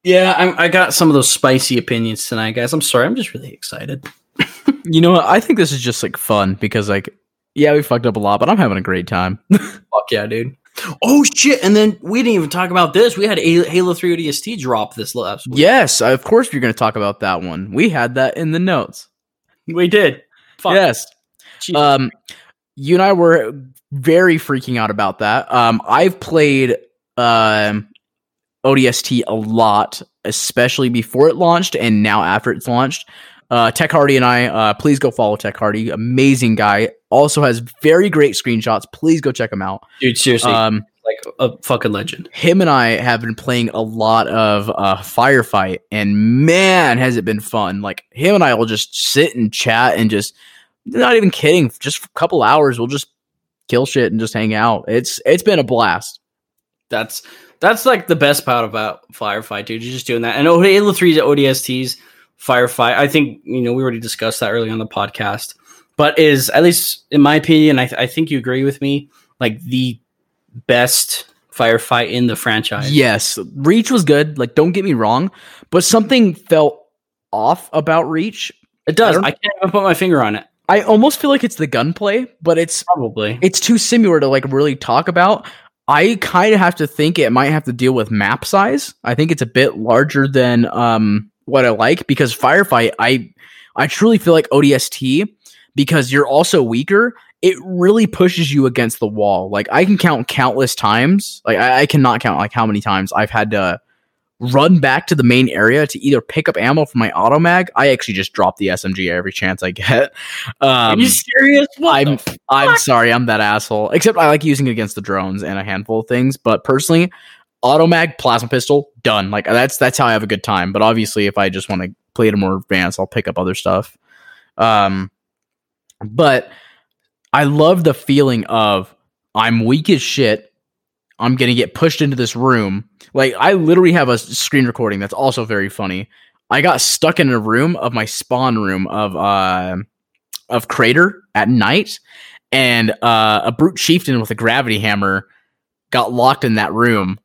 Yeah, I'm, I got some of those spicy opinions tonight, guys. I'm sorry. I'm just really excited. You know what? I think this is just like fun because, like, yeah, we fucked up a lot, but I'm having a great time. Fuck yeah, dude. Oh shit! And then we didn't even talk about this. We had a Halo Three ODST drop this last week. yes, of course, we're going to talk about that one. We had that in the notes. we did. Fuck. Yes. Jeez. Um, you and I were very freaking out about that. Um, I've played um ODST a lot, especially before it launched and now after it's launched. Uh, Tech Hardy and I, uh, please go follow Tech Hardy. Amazing guy. Also has very great screenshots. Please go check him out. dude, seriously, Um, like a fucking legend. him and I have been playing a lot of uh, Firefight, and man, has it been fun! Like him and I will just sit and chat and just not even kidding, just a couple hours, we'll just kill shit and just hang out. It's it's been a blast. That's that's like the best part about Firefight, dude. You're just doing that. And Halo 3's ODSTs, Firefight. I think you know we already discussed that early on the podcast, but is at least in my opinion, I, th- I think you agree with me. Like the best firefight in the franchise. Yes, Reach was good. Like don't get me wrong, but something felt off about Reach. it does. I I can't even put my finger on it. I almost feel like it's the gunplay, but it's Probably. it's too similar to like really talk about. I kind of have to think it might have to deal with map size. I think it's a bit larger than um what I like because firefight I I truly feel like ODST because you're also weaker. It really pushes you against the wall. Like I can count countless times. Like I, I cannot count like how many times I've had to run back to the main area to either pick up ammo for my auto mag. I actually just drop the SMG every chance I get. Are Um, you serious? What I'm I'm sorry, I'm that asshole. Except I like using it against the drones and a handful of things. But personally, automag, plasma pistol, done. Like that's that's how I have a good time. But obviously, if I just want to play it more advanced, I'll pick up other stuff. Um, but I love the feeling of I'm weak as shit. I'm gonna get pushed into this room. Like I literally have a screen recording that's also very funny. I got stuck in a room of my spawn room of uh of crater at night, and uh, a brute chieftain with a gravity hammer got locked in that room.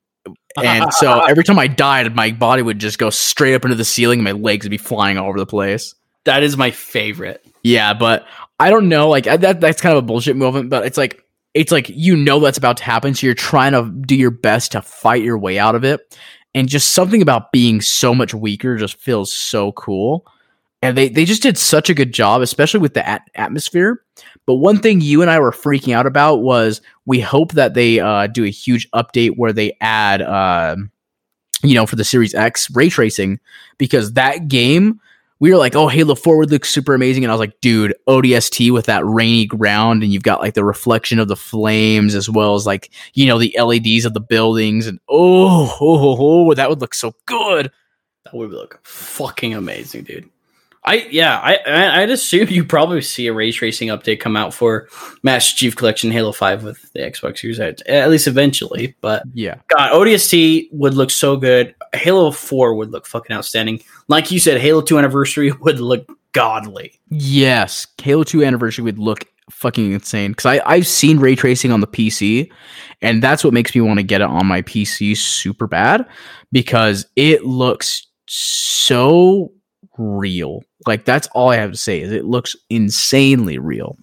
And so every time I died, my body would just go straight up into the ceiling, and my legs would be flying all over the place. that is my favorite. Yeah, but I don't know. Like that, that's kind of a bullshit movement. But it's like it's like you know that's about to happen, so you're trying to do your best to fight your way out of it. And just something about being so much weaker just feels so cool. And they they just did such a good job, especially with the at- atmosphere. But one thing you and I were freaking out about was we hope that they uh, do a huge update where they add, uh, you know, for the Series X ray tracing because that game we were like, oh, Halo 4 would look super amazing. And I was like, dude, ODST with that rainy ground, and you've got like the reflection of the flames as well as like, you know, the LEDs of the buildings. And oh, oh, oh, oh, that would look so good. That would look fucking amazing, dude. I yeah, I I- I'd assume you probably see a ray tracing update come out for Master Chief Collection Halo Five with the Xbox Series X, at least eventually. But Yeah. God, ODST would look so good. Halo Four would look fucking outstanding. Like you said, Halo Two Anniversary would look godly. Yes. Halo 2 Anniversary would look fucking insane. Because I I've seen ray tracing on the PC, and that's what makes me want to get it on my PC super bad because it looks so real. Like that's all I have to say is it looks insanely real.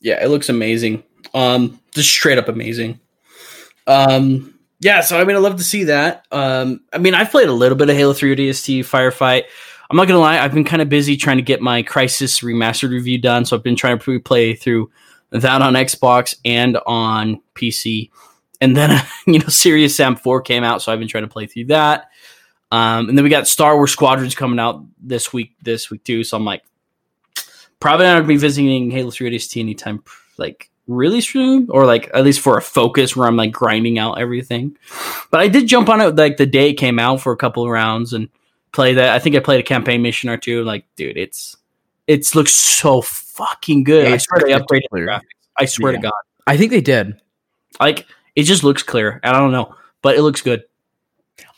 Yeah, it looks amazing. Um, just straight up amazing. Um, yeah, so I mean, I love to see that. Um, I mean, I've played a little bit of Halo 3 ODST Firefight. I'm not gonna lie, I've been kind of busy trying to get my Crysis remastered review done, so I've been trying to play through that on Xbox and on PC. And then you know, Serious Sam 4 came out, so I've been trying to play through that. Um, and then we got Star Wars Squadrons coming out this week, this week too. So I'm like, probably not gonna be visiting Halo 3 ODST anytime like really soon, or like at least for a focus where I'm like grinding out everything. But I did jump on it like the day it came out for a couple of rounds and play that. I think I played a campaign mission or two. Like, dude, it's it looks so fucking good. Yeah, I swear they upgraded the graphics. I swear Yeah. to God, I think they did. like it just looks clear. I don't know, but it looks good.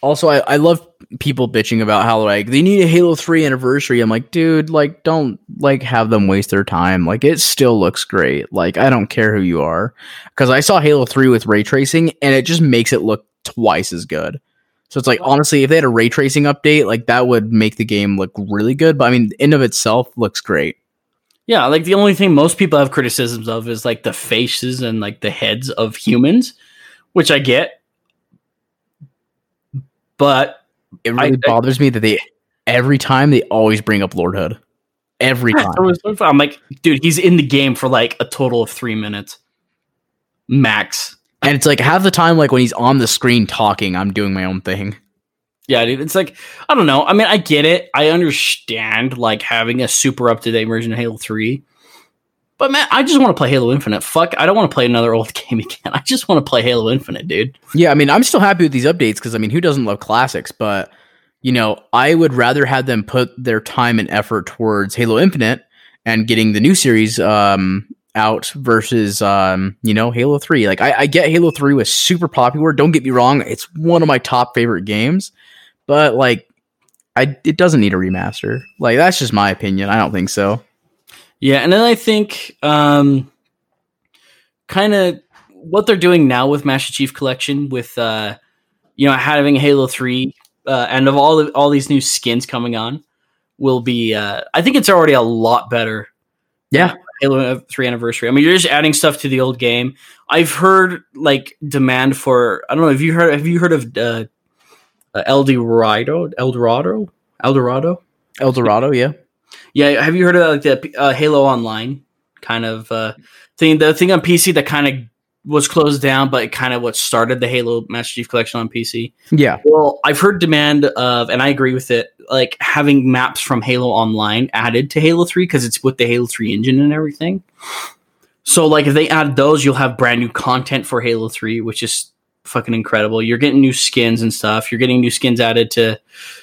Also, I, I love people bitching about how like they need a Halo 3 anniversary. I'm like, dude, like don't like have them waste their time. Like it still looks great. Like I don't care who you are. Cuz I saw Halo 3 with ray tracing and it just makes it look twice as good. So it's like honestly, if they had a ray tracing update, like that would make the game look really good, but I mean, end of itself looks great. Yeah, like the only thing most people have criticisms of is like the faces and like the heads of humans, which I get. But It really I- bothers me that they every time they always bring up Lord Hood. Every time. it was so fun. I'm like, dude, he's in the game for like a total of three minutes max. And it's like half the time, like when he's on the screen talking, I'm doing my own thing. Yeah, dude. It's like I don't know. I mean, I get it. I understand like having a super up to date version of Halo Three, but man, I just want to play Halo Infinite. Fuck, I don't want to play another old game again. I just want to play Halo Infinite, dude. Yeah, I mean, I'm still happy with these updates because I mean, who doesn't love classics? But you know, I would rather have them put their time and effort towards Halo Infinite and getting the new series um, out versus um, you know Halo Three. Like, I, I get Halo Three was super popular. Don't get me wrong; it's one of my top favorite games. But like, I it doesn't need a remaster. Like, that's just my opinion. I don't think so. Yeah, and then I think um, kind of what they're doing now with Master Chief Collection, with uh, you know having Halo Three, uh, and of all the, all these new skins coming on, will be. Uh, I think it's already a lot better. Yeah. Halo Three Anniversary. I mean, you're just adding stuff to the old game. I've heard like demand for. I don't know. Have you heard? Have you heard of uh, uh, El Dorado? El Dorado? El Dorado? El Dorado, yeah. Yeah, have you heard of like the uh, Halo Online kind of uh, thing? The thing on PC that kind of was closed down, but it kind of what started the Halo Master Chief Collection on PC. Yeah. Well, I've heard demand of, and I agree with it, like having maps from Halo Online added to Halo Three because it's with the Halo Three engine and everything. So, like, if they add those, you'll have brand new content for Halo Three, which is fucking incredible. You're getting new skins and stuff. You're getting new skins added to,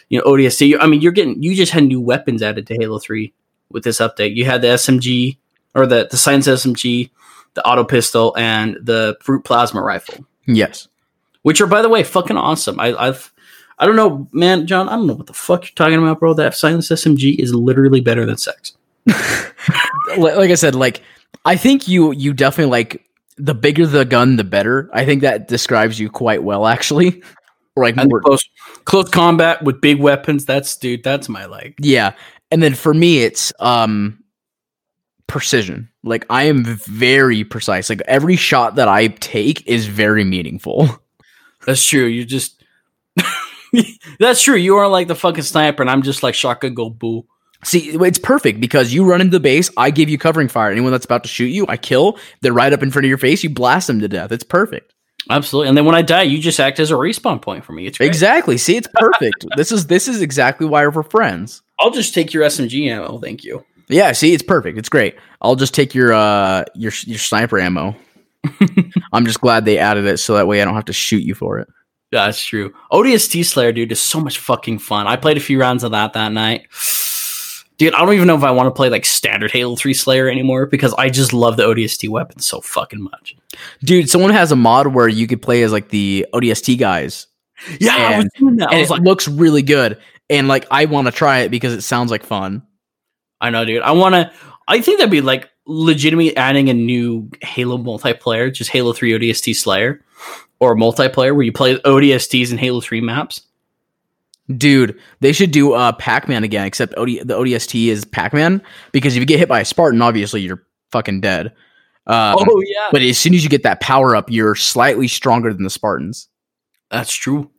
you know, ODST. I mean, you're getting you just had new weapons added to Halo Three with this update. You had the SMG or the the Silenced SMG, the auto pistol, and the brute plasma rifle Yes. which are by the way fucking awesome. I, I've I don't know, man, John. I don't know what the fuck you're talking about, bro. That silenced SMG is literally better than sex. like I said, like I think you you definitely like the bigger the gun, the better. I think that describes you quite well, actually. Or like more, close close combat with big weapons. That's dude. That's my like. yeah. And then for me, it's um precision. Like I am very precise. Like every shot that I take is very meaningful. That's true. You just. That's true. You are like the fucking sniper, and I'm just like shotgun go boo. See, it's perfect because you run into the base, I give you covering fire. Anyone that's about to shoot you, I kill. They're right up in front of your face, you blast them to death. It's perfect. Absolutely. And then when I die, you just act as a respawn point for me. It's great. Exactly. See, it's perfect. this is this is exactly why we're friends. I'll just take your SMG ammo. Thank you. Yeah, see, it's perfect. It's great. I'll just take your uh your your sniper ammo. I'm just glad they added it so that way I don't have to shoot you for it. That's true. ODST Slayer, dude, is so much fucking fun. I played a few rounds of that that night. Dude, I don't even know if I want to play like standard Halo 3 Slayer anymore because I just love the ODST weapons so fucking much. Dude, someone has a mod where you could play as like the ODST guys. Yeah, I was doing that. I And was it like, looks really good. And like I want to try it because it sounds like fun. I know, dude. I want to. I think that'd be like legitimately adding a new Halo multiplayer, just Halo 3 ODST Slayer, or multiplayer where you play ODSTs and Halo 3 maps. Dude, they should do uh Pac-Man again, except OD, the ODST is Pac-Man because if you get hit by a Spartan, obviously you're fucking dead. Um, oh yeah, But as soon as you get that power up, you're slightly stronger than the Spartans. that's true.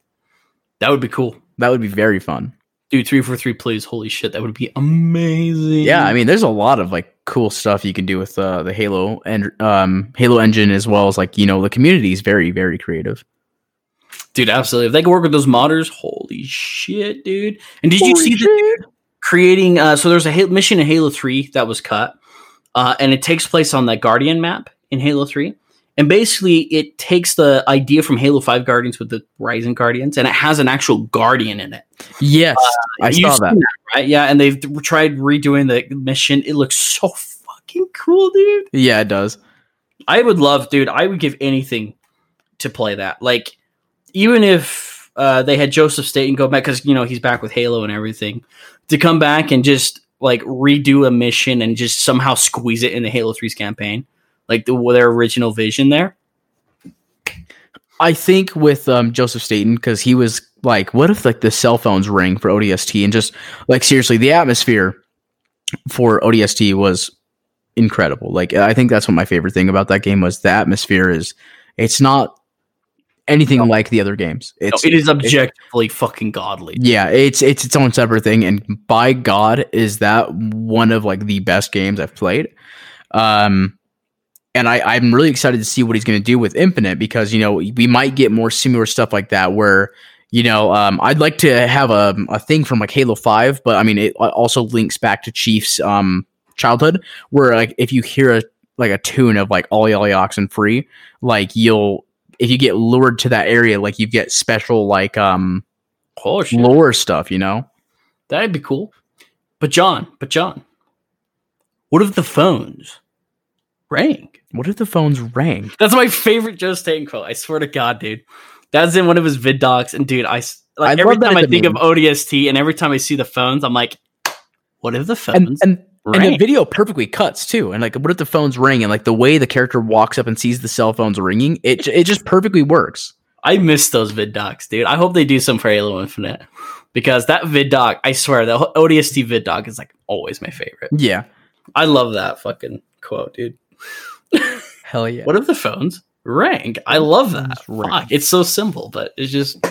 That would be cool. That would be very fun. Dude, three four three, plays. Holy shit, that would be amazing. Yeah, I mean, there's a lot of like cool stuff you can do with uh, the Halo and um, Halo engine, as well as like you know the community is very very creative. Dude, absolutely. If they can work with those modders, holy shit, dude. And did you see the creating? Uh, so there's a Halo, mission in Halo Three that was cut, uh, and it takes place on that Guardian map in Halo Three. And basically, it takes the idea from Halo Five Guardians with the Rising Guardians, and it has an actual Guardian in it. Yes, I saw that. seen right? Yeah, and they've tried redoing the mission. It looks so fucking cool, dude. Yeah, it does. I would love, dude. I would give anything to play that. Like, even if uh, they had Joseph Staten go back because you know he's back with Halo and everything, to come back and just like redo a mission and just somehow squeeze it in the Halo 3's campaign, like the, their original vision there. I think with um, Joseph Staten because he was like, what if like the cell phones ring for ODST and just like seriously, the atmosphere for ODST was incredible. Like I think that's what my favorite thing about that game was. The atmosphere is it's not anything like the other games. No, It's it is objectively fucking godly. yeah, it's it's its own separate thing, and by God, is that one of like the best games I've played. Um, and I I'm really excited to see what he's going to do with Infinite because you know we might get more similar stuff like that where you know um I'd like to have a a thing from like Halo Five, but I mean it also links back to Chief's um childhood where like if you hear a like a tune of like Ollie Ollie Oxen Free, like you'll if you get lured to that area, like you get special like um Oh shit. lore stuff, you know? That'd be cool. But John, but John, what if the phones rang? What if the phones rang? That's my favorite Joe Staten quote. I swear to God, dude. That's in one of his vid docs. And dude, I like I every time I think meme. of ODST and every time I see the phones, I'm like, what if the phones and, and rang? the video perfectly cuts too. And like what if the phones ring and like the way the character walks up and sees the cell phones ringing, it it just perfectly works. I miss those vid docs, dude. I hope they do some for Halo Infinite because that vid doc, I swear, the ODST vid doc is like always my favorite. Yeah. I love that fucking quote, dude. Hell yeah. What if the phones rang? I love that. Fuck, it's so simple, but it's just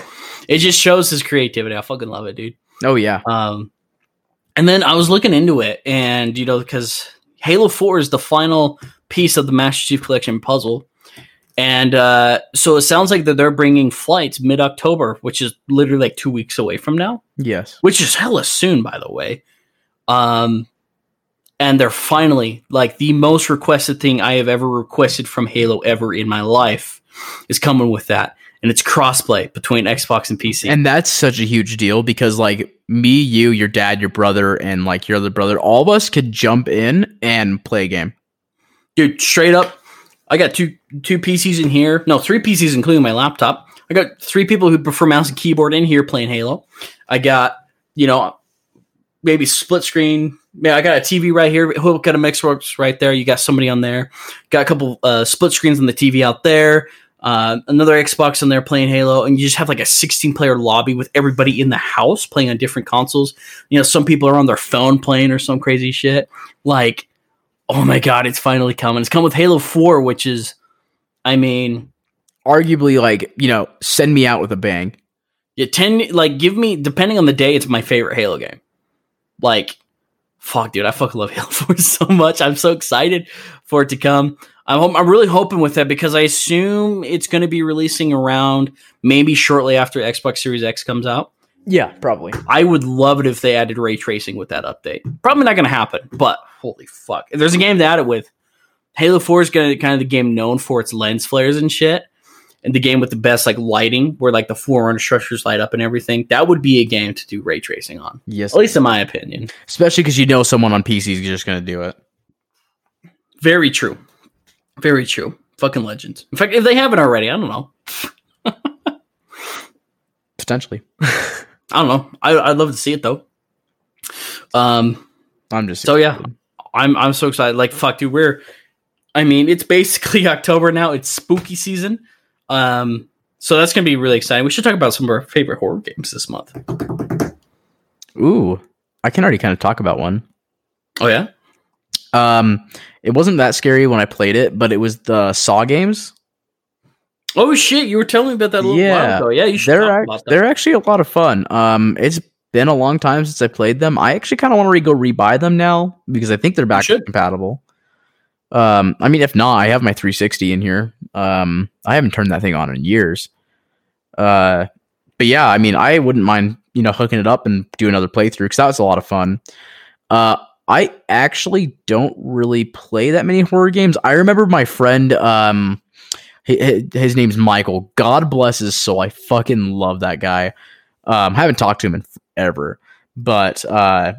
it just shows his creativity. I fucking love it, dude. Oh yeah. Um, and then I was looking into it, and you know, because Halo Four is the final piece of the Master Chief Collection puzzle, and uh, so it sounds like that they're bringing flights mid October, which is literally like two weeks away from now, Yes. which is hella soon, by the way. Um, and they're finally like the most requested thing I have ever requested from Halo ever in my life is coming with that, and it's crossplay between Xbox and PC. And that's such a huge deal because like me, you, your dad, your brother, and like your other brother, all of us could jump in and play a game. dude straight up i got two two pcs in here. No three pcs including my laptop. I got three people who prefer mouse and keyboard in here playing halo. I got you know maybe split screen. Yeah i got a tv right here. Who got a mixworks right there. You got somebody on there. Got a couple uh, split screens on the tv out there uh, another xbox on there playing halo and you just have like a 16 player lobby with everybody in the house playing on different consoles you know some people are on their phone playing or some crazy shit like oh my god, it's finally coming. It's come with Halo 4, which is, I mean, Arguably, like, you know, send me out with a bang. yeah, 10, like, give me, depending on the day, it's my favorite Halo game. Like, fuck, dude, I fucking love Halo 4 so much. I'm so excited for it to come. I'm, I'm really hoping with that because I assume it's going to be releasing around maybe shortly after Xbox Series X comes out. Yeah, probably. I would love it if they added ray tracing with that update. Probably not going to happen, but holy fuck. If there's a game to add it with, Halo 4 is going to kind of the game known for its lens flares and shit. And the game with the best like lighting, where like the forerunner structures light up and everything. That would be a game to do ray tracing on, Yes. at least in my opinion. Especially because you know someone on PC is just going to do it. Very true. Very true. Fucking legends. In fact, if they haven't already, I don't know. Potentially. I don't know. I, I'd love to see it though. Um, I'm just So yeah, I'm I'm so excited. Like fuck, dude, we're. I mean, it's basically October now. It's spooky season. Um, so that's gonna be really exciting. We should talk about some of our favorite horror games this month. Ooh, I can already kind of talk about one. Oh yeah, Um, it wasn't that scary when I played it, but it was the Saw games. oh shit, you were telling me about that a little Yeah, while ago. Yeah, you should They're talk act- about that. they're actually a lot of fun. Um, it's been a long time since I played them. I actually kind of want to re- go rebuy them now because I think they're back compatible. Um, I mean, if not, I have my 360 in here. Um, I haven't turned that thing on in years. Uh, but yeah, I mean, I wouldn't mind you know hooking it up and do another playthrough because that was a lot of fun. Uh, I actually don't really play that many horror games. I remember my friend, um, his, his name's Michael. God bless his soul. I fucking love that guy. Um, haven't talked to him in forever, but uh,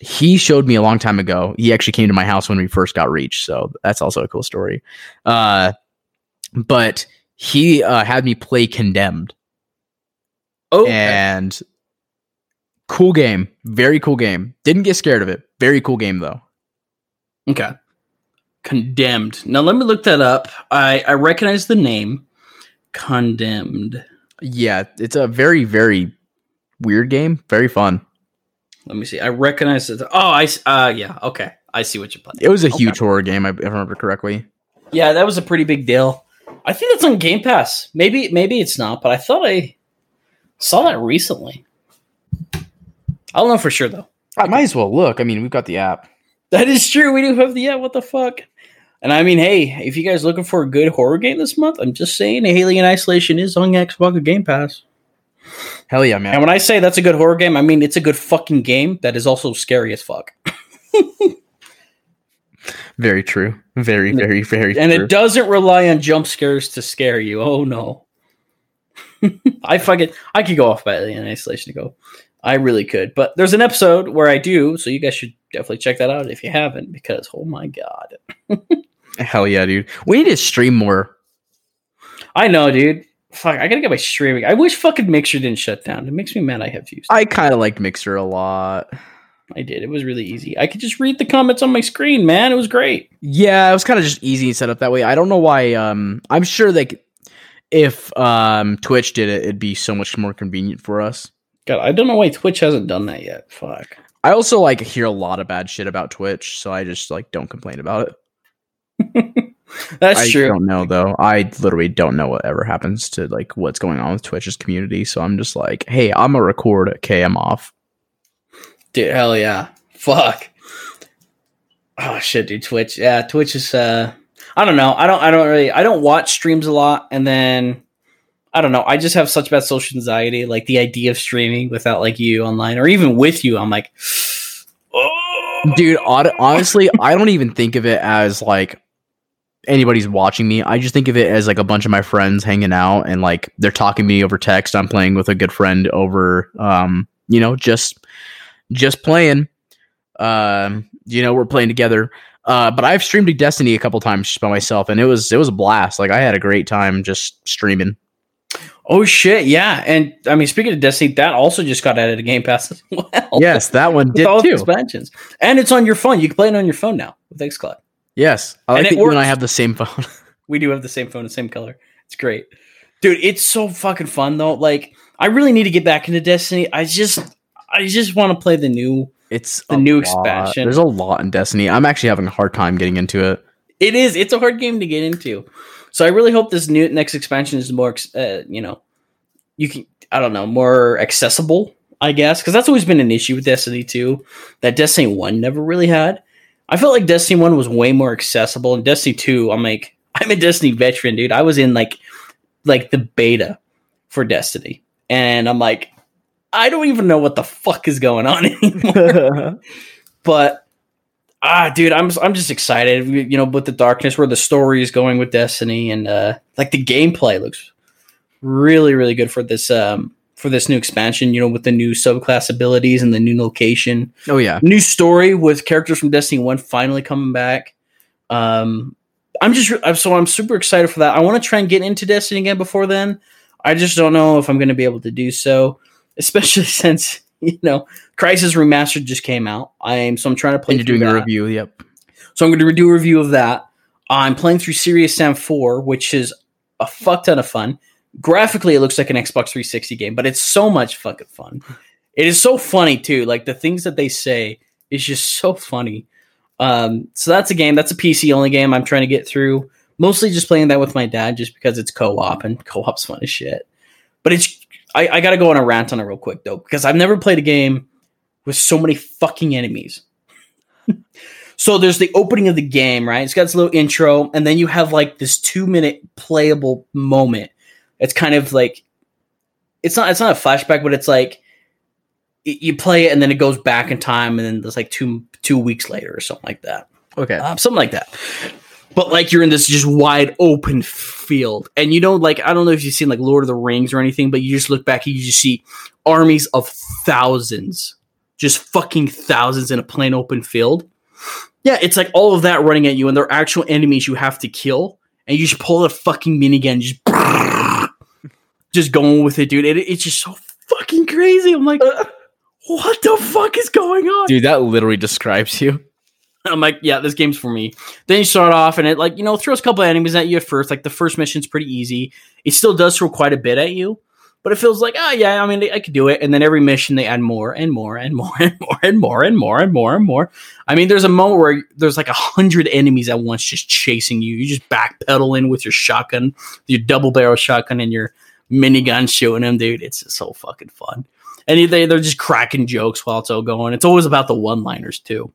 he showed me a long time ago. He actually came to my house when we first got Reach, so that's also a cool story. Uh, but he uh, had me play Condemned, Oh, and cool game, very cool game. Didn't get scared of it. Very cool game though. okay. Condemned. Now let me look that up. I I recognize the name. Condemned. Yeah, it's a very very weird game. Very fun. Let me see. I recognize it. Oh, I uh yeah. Okay, I see what you're playing. It was a Okay. huge horror game. If I remember correctly. Yeah, that was a pretty big deal. I think that's on Game Pass. Maybe maybe it's not, but I thought I saw that recently. I don't know for sure though. I might as well look. I mean, we've got the app. That is true. We do have the app. What the fuck? And I mean, hey, if you guys looking for a good horror game this month, I'm just saying, Alien Isolation is on Xbox Game Pass. Hell yeah, man. And when I say that's a good horror game, I mean it's a good fucking game that is also scary as fuck. Very true. Very very very. And true. it doesn't rely on jump scares to scare you. Oh no. I fucking I could go off by Alien Isolation to go. I really could. But there's an episode where I do, so you guys should definitely check that out if you haven't, because oh my god. Hell yeah, dude. We need to stream more. I know, dude. Fuck, I gotta get my streaming. I wish fucking Mixer didn't shut down. It makes me mad I have views. I kind of liked Mixer a lot. I did. It was really easy. I could just read the comments on my screen, man. It was great. Yeah, it was kind of just easy and set up that way. I don't know why. Um, I'm sure like if um Twitch did it, it'd be so much more convenient for us. God, I don't know why Twitch hasn't done that yet. Fuck. I also like hear a lot of bad shit about Twitch, so I just like don't complain about it. That's I true. I don't know though. I literally don't know what ever happens to like what's going on with Twitch's community. So I'm just like, hey, I'm a record. Okay, I'm off. Dude, hell yeah. Fuck. Oh shit, dude. Twitch. Yeah, Twitch is uh I don't know. I don't I don't really I don't watch streams a lot and then I don't know. I just have such bad social anxiety. Like the idea of streaming without like you online or even with you, I'm like oh. Dude, honestly, I don't even think of it as like anybody's watching me. I just think of it as like a bunch of my friends hanging out and like they're talking to me over text. I'm playing with a good friend over um, you know, just just playing. Um, you know, we're playing together. Uh, but I've streamed Destiny a couple times just by myself and it was it was a blast. Like I had a great time just streaming. Oh shit, yeah. And I mean speaking of Destiny, that also just got added to Game Pass as well. Yes, that one did all too. expansions. And it's on your phone. You can play it on your phone now with xCloud. Yes. I like it that you and I have the same phone. We do have the same phone, the same color. It's great. Dude, it's so fucking fun though. Like, I really need to get back into Destiny. I just I just want to play the new It's The new lot. expansion. There's a lot in Destiny. I'm actually having a hard time getting into it. It is. It's a hard game to get into. So I really hope this new next expansion is more, uh, you know, you can. I don't know, more accessible. I guess because that's always been an issue with Destiny 2 that Destiny 1 never really had. I felt like Destiny 1 was way more accessible, and Destiny 2, I'm like, I'm a Destiny veteran, dude. I was in like, like the beta for Destiny, and I'm like, I don't even know what the fuck is going on anymore but ah dude i'm i'm just excited. You know with the darkness where the story is going with destiny and uh like the gameplay looks really really good for this um for this new expansion you know with the new subclass abilities and the new location. Oh yeah. new story with characters from destiny 1 finally coming back. Um i'm just I'm- so i'm super excited for that. I want to try and get into destiny again before then. I just don't know if i'm going to be able to do so especially since you know Crysis remastered just came out. I'm so i'm trying to play And you're doing a review. Yep. so i'm going to do a review of that. I'm playing through serious sam 4 which is a fuck ton of fun. Graphically it looks like an xbox 360 game but it's so much fucking fun. It is so funny too. Like the things that they say is just so funny. Um, so that's a game. That's a pc only game i'm trying to get through. Mostly just playing that with my dad just because it's co-op and co-op's fun as shit. But it's I, I got to go on a rant on it real quick though, because I've never played a game with so many fucking enemies. so there's the opening of the game, right? It's got this little intro, and then you have like this two minute playable moment. It's kind of like it's not it's not a flashback, but it's like you play it and then it goes back in time, and then there's like two two weeks later or something like that. Okay, um, something like that. But like you're in this just wide open field, and you know, like I don't know if you've seen like Lord of the Rings or anything, but you just look back and you just see armies of thousands, just fucking thousands in a plain open field. Yeah, it's like all of that running at you, and they're actual enemies you have to kill, and you just pull a fucking minigun, just just going with it, dude. It, it's just so fucking crazy. I'm like, what the fuck is going on, dude? That literally describes you. I'm like, yeah, this game's for me. Then you start off and it like, you know, throws a couple enemies at you at first. Like the first mission's pretty easy. It still does throw quite a bit at you, but it feels like, oh yeah, I mean, I could do it. And then every mission they add more and more and more and more and more and more and more and more. I mean, there's a moment where there's like a hundred enemies at once just chasing you. You just backpedaling with your shotgun, your double barrel shotgun and your minigun shooting them, dude. It's so fucking fun. And they, they're just cracking jokes while it's all going. It's always about the one liners too.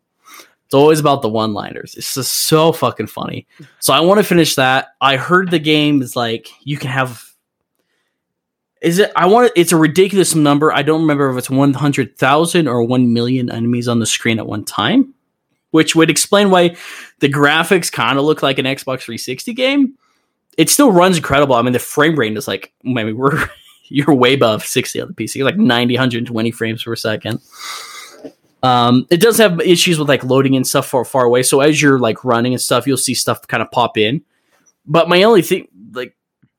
It's always about the one liners. It's just so fucking funny. So I want to finish that. I heard the game is like you can have. Is it? I want. It's a ridiculous number. I don't remember if it's one hundred thousand or one million enemies on the screen at one time, which would explain why the graphics kind of look like an Xbox 360 game. It still runs incredible. I mean, the frame rate is like. Mean, we're you're way above 60 on the PC, like 90, 120 frames per second. Um, it does have issues with like loading and stuff far far away. So as you're like running and stuff, you'll see stuff kind of pop in. But my only thing, like,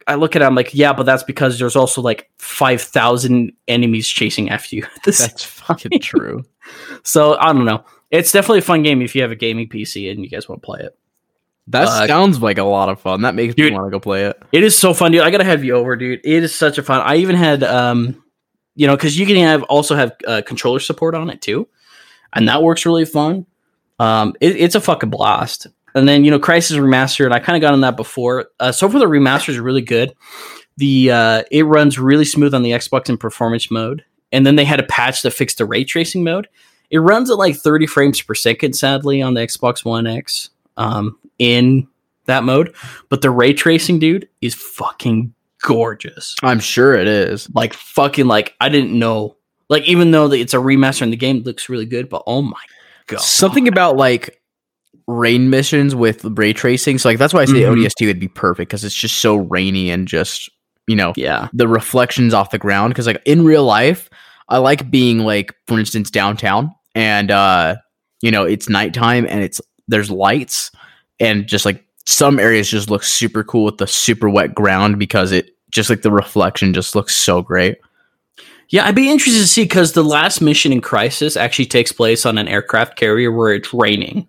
I look at it, I'm like, yeah, but that's because there's also like five thousand enemies chasing after you. this that's fucking true. so I don't know. It's definitely a fun game if you have a gaming PC and you guys want to play it. That uh, sounds like a lot of fun. That makes dude, me want to go play it. It is so fun, dude. I gotta have you over, dude. It is such a fun. I even had, um, you know, because you can have also have uh, controller support on it too and that works really fun. Um, it, it's a fucking blast. And then you know, Crysis Remastered. And I kind of got on that before. Uh, so far, the remaster is really good. The uh, it runs really smooth on the Xbox in performance mode, and then they had a patch that fixed the ray tracing mode. It runs at like 30 frames per second, sadly, on the Xbox One X um, in that mode. But the ray tracing, dude, is fucking gorgeous. I'm sure it is. Like fucking like I didn't know like even though it's a remaster and the game looks really good, but oh my god, something about like rain missions with ray tracing. So like that's why I say mm-hmm. ODST would be perfect because it's just so rainy and just you know yeah the reflections off the ground. Because like in real life, I like being like for instance downtown and uh you know it's nighttime and it's there's lights and just like some areas just look super cool with the super wet ground because it just like the reflection just looks so great. Yeah, I'd be interested to see because the last mission in Crysis actually takes place on an aircraft carrier where it's raining.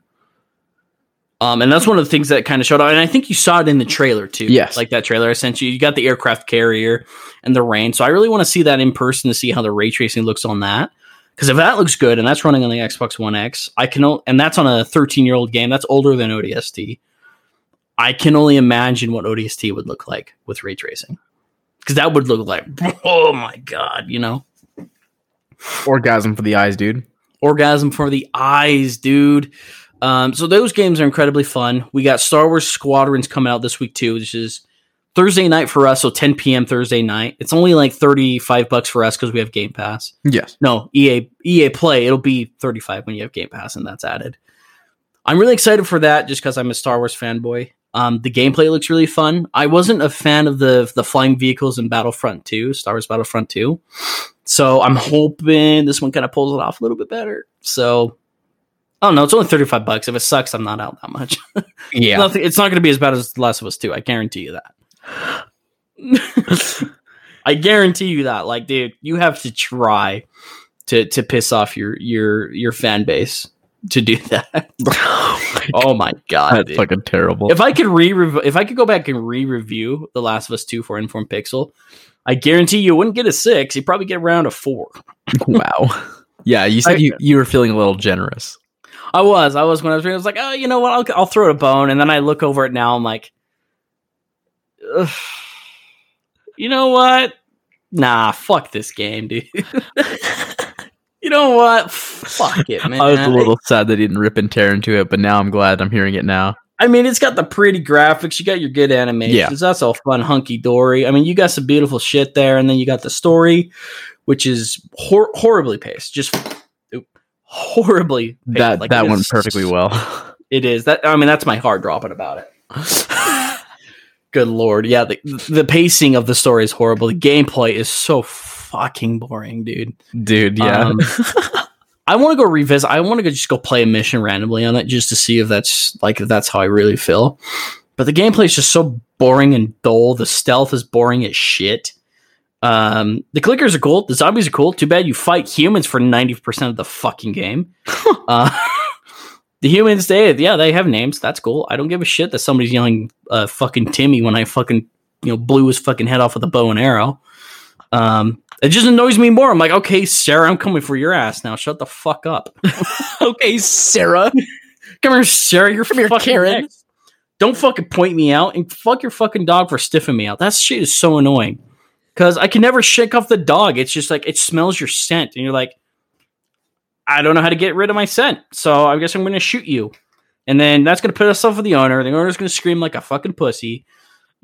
Um, and that's one of the things that kind of showed up. And I think you saw it in the trailer too. Yes. Like that trailer I sent you. You got the aircraft carrier and the rain. So I really want to see that in person to see how the ray tracing looks on that. Because if that looks good and that's running on the Xbox One X, I can, o- and that's on a 13 year old game, that's older than ODST. I can only imagine what ODST would look like with ray tracing because that would look like oh my god, you know, orgasm for the eyes, dude. Orgasm for the eyes, dude. Um, so those games are incredibly fun. We got Star Wars Squadrons coming out this week too, which is Thursday night for us, so 10 p.m. Thursday night. It's only like 35 bucks for us because we have Game Pass. Yes. No, EA EA Play, it'll be 35 when you have Game Pass and that's added. I'm really excited for that just because I'm a Star Wars fanboy. Um, the gameplay looks really fun. I wasn't a fan of the the flying vehicles in Battlefront 2, Star Wars Battlefront 2. So I'm hoping this one kind of pulls it off a little bit better. So I don't know. It's only 35 bucks. If it sucks, I'm not out that much. yeah. Nothing, it's not going to be as bad as The Last of Us 2. I guarantee you that. I guarantee you that. Like, dude, you have to try to to piss off your your your fan base to do that. oh my god, that's dude. fucking terrible. If I could re if I could go back and re-review The Last of Us Two for Informed Pixel, I guarantee you wouldn't get a six. You'd probably get around a four. wow. Yeah, you said I, you you were feeling a little generous. I was. I was when I was reading. I was like, oh, you know what? I'll I'll throw it a bone, and then I look over it now. I'm like, Ugh. you know what? nah, fuck this game, dude. you know what? Fuck it, man. I was a little sad they didn't rip and tear into it, but now I'm glad I'm hearing it now. I mean, it's got the pretty graphics. You got your good animations. Yeah. That's all fun, hunky dory. I mean, you got some beautiful shit there, and then you got the story, which is hor- horribly paced. Just horribly. Paced. That Like, that went perfectly well. It is that. I mean, that's my heart dropping about it. Good lord, yeah. The the pacing of the story is horrible. The gameplay is so fucking boring, dude. Dude, yeah. Um, I want to go revisit. I want to go just go play a mission randomly on it just to see if that's like if that's how I really feel. But the gameplay is just so boring and dull. The stealth is boring as shit. Um, the clickers are cool. The zombies are cool. Too bad you fight humans for ninety percent of the fucking game. uh, the humans, they yeah, they have names. That's cool. I don't give a shit that somebody's yelling uh, "fucking Timmy" when I fucking you know blew his fucking head off with a bow and arrow. Um, it just annoys me more. I'm like, okay, Sarah, I'm coming for your ass now. Shut the fuck up. okay, Sarah. Come here, Sarah. You're from here, Karen. next. Don't fucking point me out and fuck your fucking dog for stiffing me out. That shit is so annoying. Cause I can never shake off the dog. It's just like it smells your scent, and you're like, I don't know how to get rid of my scent, so I guess I'm gonna shoot you. And then that's gonna put us off with the owner. The owner's gonna scream like a fucking pussy.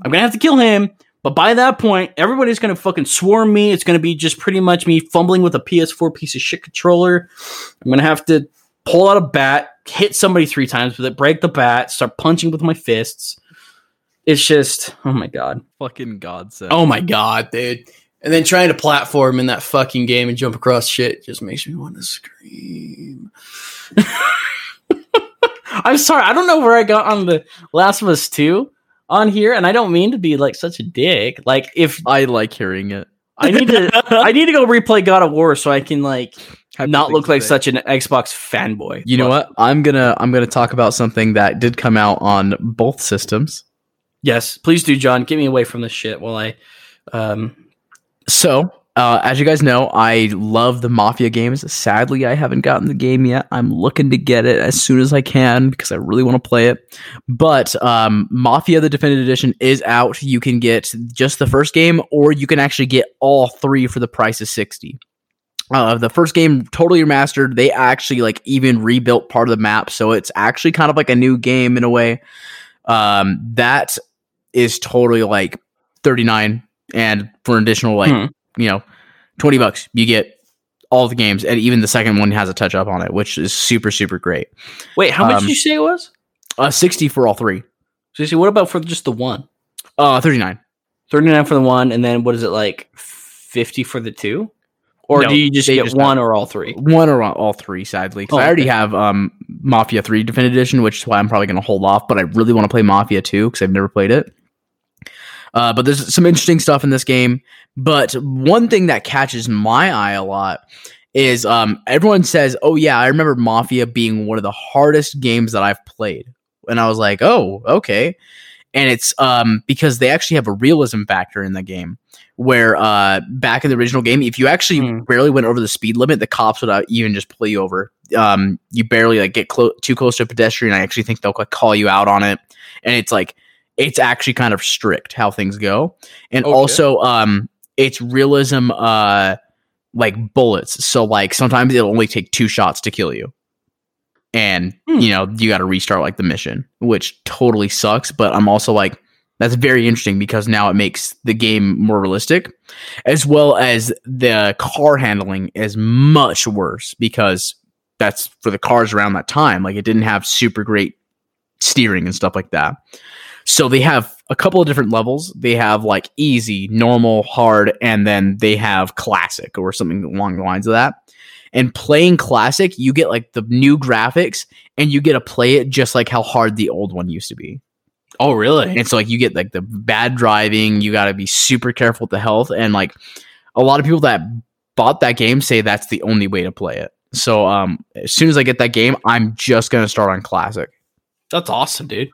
I'm gonna have to kill him. But by that point, everybody's gonna fucking swarm me. It's gonna be just pretty much me fumbling with a PS4 piece of shit controller. I'm gonna have to pull out a bat, hit somebody three times with it, break the bat, start punching with my fists. It's just, oh my god, Fucking God said. oh my god, dude. And then trying to platform in that fucking game and jump across shit just makes me want to scream. I'm sorry, I don't know where I got on the Last of Us 2 on here, and I don't mean to be like such a dick. Like if I like hearing it. I need to I need to go replay God of War so I can like Have not look like say. such an Xbox fanboy. You know what? I'm gonna I'm gonna talk about something that did come out on both systems. Yes, please do, John. Get me away from this shit while I um So, uh, as you guys know, I love the Mafia games. Sadly, I haven't gotten the game yet. I'm looking to get it as soon as I can because I really want to play it. But um, Mafia: The Definitive Edition is out. You can get just the first game, or you can actually get all three for the price of sixty. Uh, the first game totally remastered. They actually like even rebuilt part of the map, so it's actually kind of like a new game in a way. Um, that is totally like thirty nine, and for an additional like Hmm. You know twenty bucks, you get all the games, and even the second one has a touch up on it, which is super super great. Wait, how much Um, did you say it was? Uh, sixty for all three. So you see, what about for just the one? Uh, thirty nine. 39 for the one, and then what is it like 50 for the two? Or No, do you just get just one or all three? One or all three, sadly. Oh, I already okay. have um, Mafia 3 Definitive Edition, which is why I'm probably going to hold off. But I really want to play Mafia 2 because I've never played it. Uh, but there's some interesting stuff in this game. But one thing that catches my eye a lot is um, everyone says, "Oh yeah, I remember Mafia being one of the hardest games that I've played," and I was like, "Oh, okay." And it's um, because they actually have a realism factor in the game where uh, back in the original game, if you actually Hmm. barely went over the speed limit, the cops would uh, even just pull you over. Um, you barely like get clo- too close to a pedestrian. I actually think they'll like call you out on it, and it's like it's actually kind of strict how things go, and Okay. also um, it's realism uh like bullets. So like sometimes it'll only take two shots to kill you. And Hmm. you know, you got to restart like the mission, which totally sucks, but I'm also like that's very interesting because now it makes the game more realistic as well as the car handling is much worse because that's for the cars around that time like it didn't have super great steering and stuff like that so they have a couple of different levels. They have like easy, normal, hard, and then they have classic or something along the lines of that. And playing classic, you get like the new graphics and you get to play it just like how hard the old one used to be. Oh, really? And so like you get like the bad driving, you got to be super careful with the health and like a lot of people that bought that game say that's the only way to play it. So um as soon as I get that game, I'm just going to start on classic. That's awesome, dude.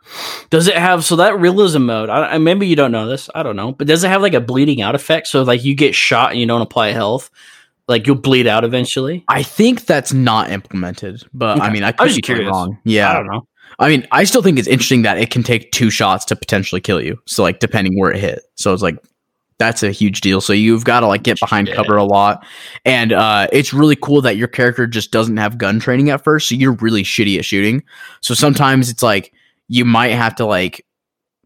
Does it have so that realism mode? I, I maybe you don't know this. I don't know, but does it have like a bleeding out effect? So like you get shot and you don't apply health, like you'll bleed out eventually. I think that's not implemented, but I mean, I could be curious. wrong. Yeah, I don't know. I mean, I still think it's interesting that it can take two shots to potentially kill you. So, like, depending where it hit. So it's like that's a huge deal. So you've got to like get behind cover a lot, and uh, it's really cool that your character just doesn't have gun training at first, so you're really shitty at shooting. So sometimes it's like you might have to like,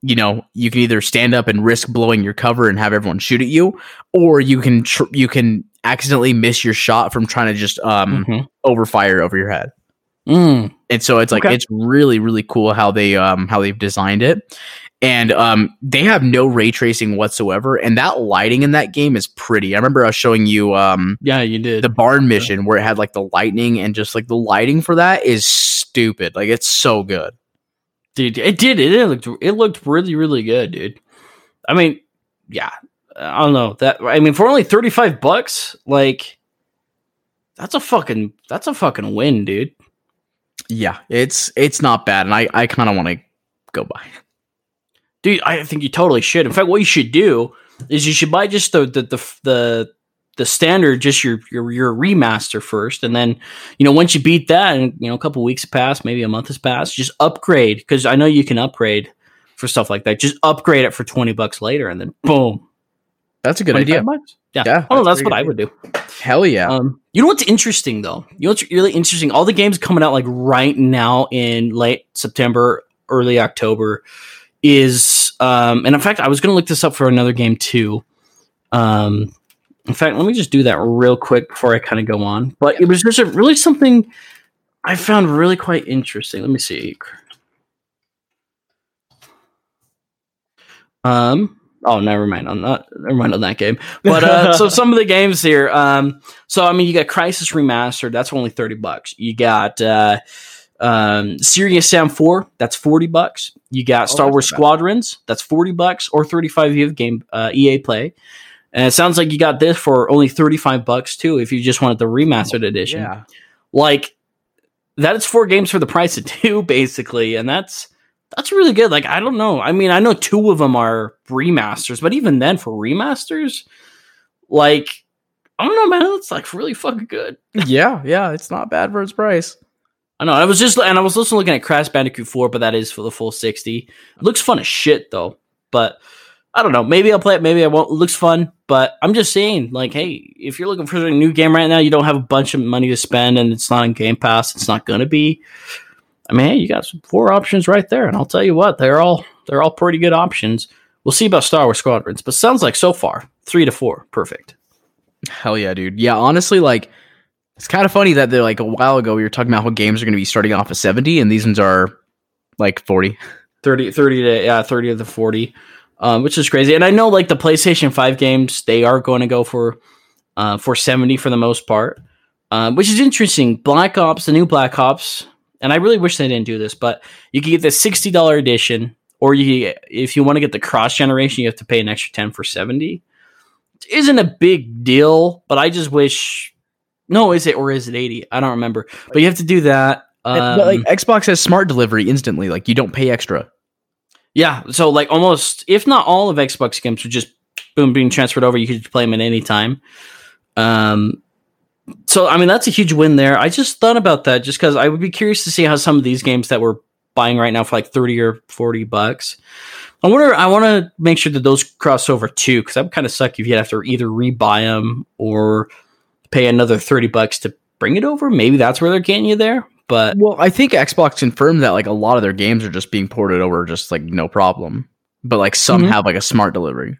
you know, you can either stand up and risk blowing your cover and have everyone shoot at you, or you can tr- you can accidentally miss your shot from trying to just um Mhm. overfire over your head. Mm. and so it's like Okay. it's really really cool how they um how they've designed it and um they have no ray tracing whatsoever and that lighting in that game is pretty i remember i was showing you um Yeah, you did. the barn mission where it had like the lightning and just like the lighting for that is stupid like it's so good dude, it did. It, it looked. It looked really, really good, dude. I mean, yeah. I don't know that. I mean, for only thirty five bucks, like that's a fucking. That's a fucking win, dude. yeah it's it's not bad and i i kind of want to go buy it. Dude i think you totally should. In fact what you should do is you should buy just the the the the, the standard just your, your your remaster first. And then you know once you beat that and you know a couple weeks pass maybe a month has passed just upgrade. Because i know you can upgrade for stuff like that. Just upgrade it for 20 bucks later and then boom. That's a good idea. Bucks. yeah, Yeah, oh that's that's what i would do. Hell yeah. Um, you know what's interesting though? You know what's really interesting? All the games coming out like right now in late September, early October is um and in fact I was gonna look this up for another game too. Um in fact, let me just do that real quick before I kind of go on. But it was just a, really something I found really quite interesting. Let me see. Um oh never mind. I'm not never mind on that game. But uh so some of the games here, um so I mean you got Crysis Remastered, that's only 30 bucks. You got uh um Serious Sam 4, that's 40 bucks. You got Star Oh, that's Wars. Squadrons, that's 40 bucks or 35 if you have game uh, EA Play. And it sounds like you got this for only 35 bucks too if you just wanted the remastered edition. yeah Like that is four games for the price of two basically and that's that's really good. Like I don't know. I mean, I know two of them are remasters, but even then for remasters like I don't know, man. It's like really fucking good. yeah yeah it's not bad for its price I know. I was just and I was also looking at Crash Bandicoot 4, but that is for the full 60. Looks fun as shit though. But I don't know. Maybe I'll play it, maybe I won't. It looks fun, but I'm just saying, like, hey, if you're looking for a new game right now, you don't have a bunch of money to spend and it's not on Game Pass, it's not gonna be. I mean, hey, you got some four options right there, and I'll tell you what, they're all they're all pretty good options. We'll see about Star Wars Squadrons, but sounds like so far three to four, perfect. Hell yeah, dude. Yeah, honestly, like it's kind of funny that they're like a while ago we were talking about how games are going to be starting off at 70 and these ones are like 40. 30, 30 to yeah, 30 of the 40. Um, which is crazy. And I know like the PlayStation 5 games, they are going to go for uh for 70 for the most part. Um, which is interesting. Black Ops, the new Black Ops, and I really wish they didn't do this, but you can get the $60 edition, or you if you want to get the cross generation, you have to pay an extra 10 for 70. It isn't a big deal, but I just wish no, is it or is it 80? I don't remember. But you have to do that. Um, but like Xbox has smart delivery instantly. Like you don't pay extra. Yeah, so like almost, if not all of Xbox games, would just boom being transferred over. You could play them at any time. Um, so I mean that's a huge win there. I just thought about that just because I would be curious to see how some of these games that we're buying right now for like thirty or forty bucks. I wonder. I want to make sure that those cross over too, because that would kind of suck if you have to either rebuy them or pay another thirty bucks to bring it over. Maybe that's where they're getting you there. But Well, I think Xbox confirmed that like a lot of their games are just being ported over just like no problem. But like some Mhm. have like a smart delivery.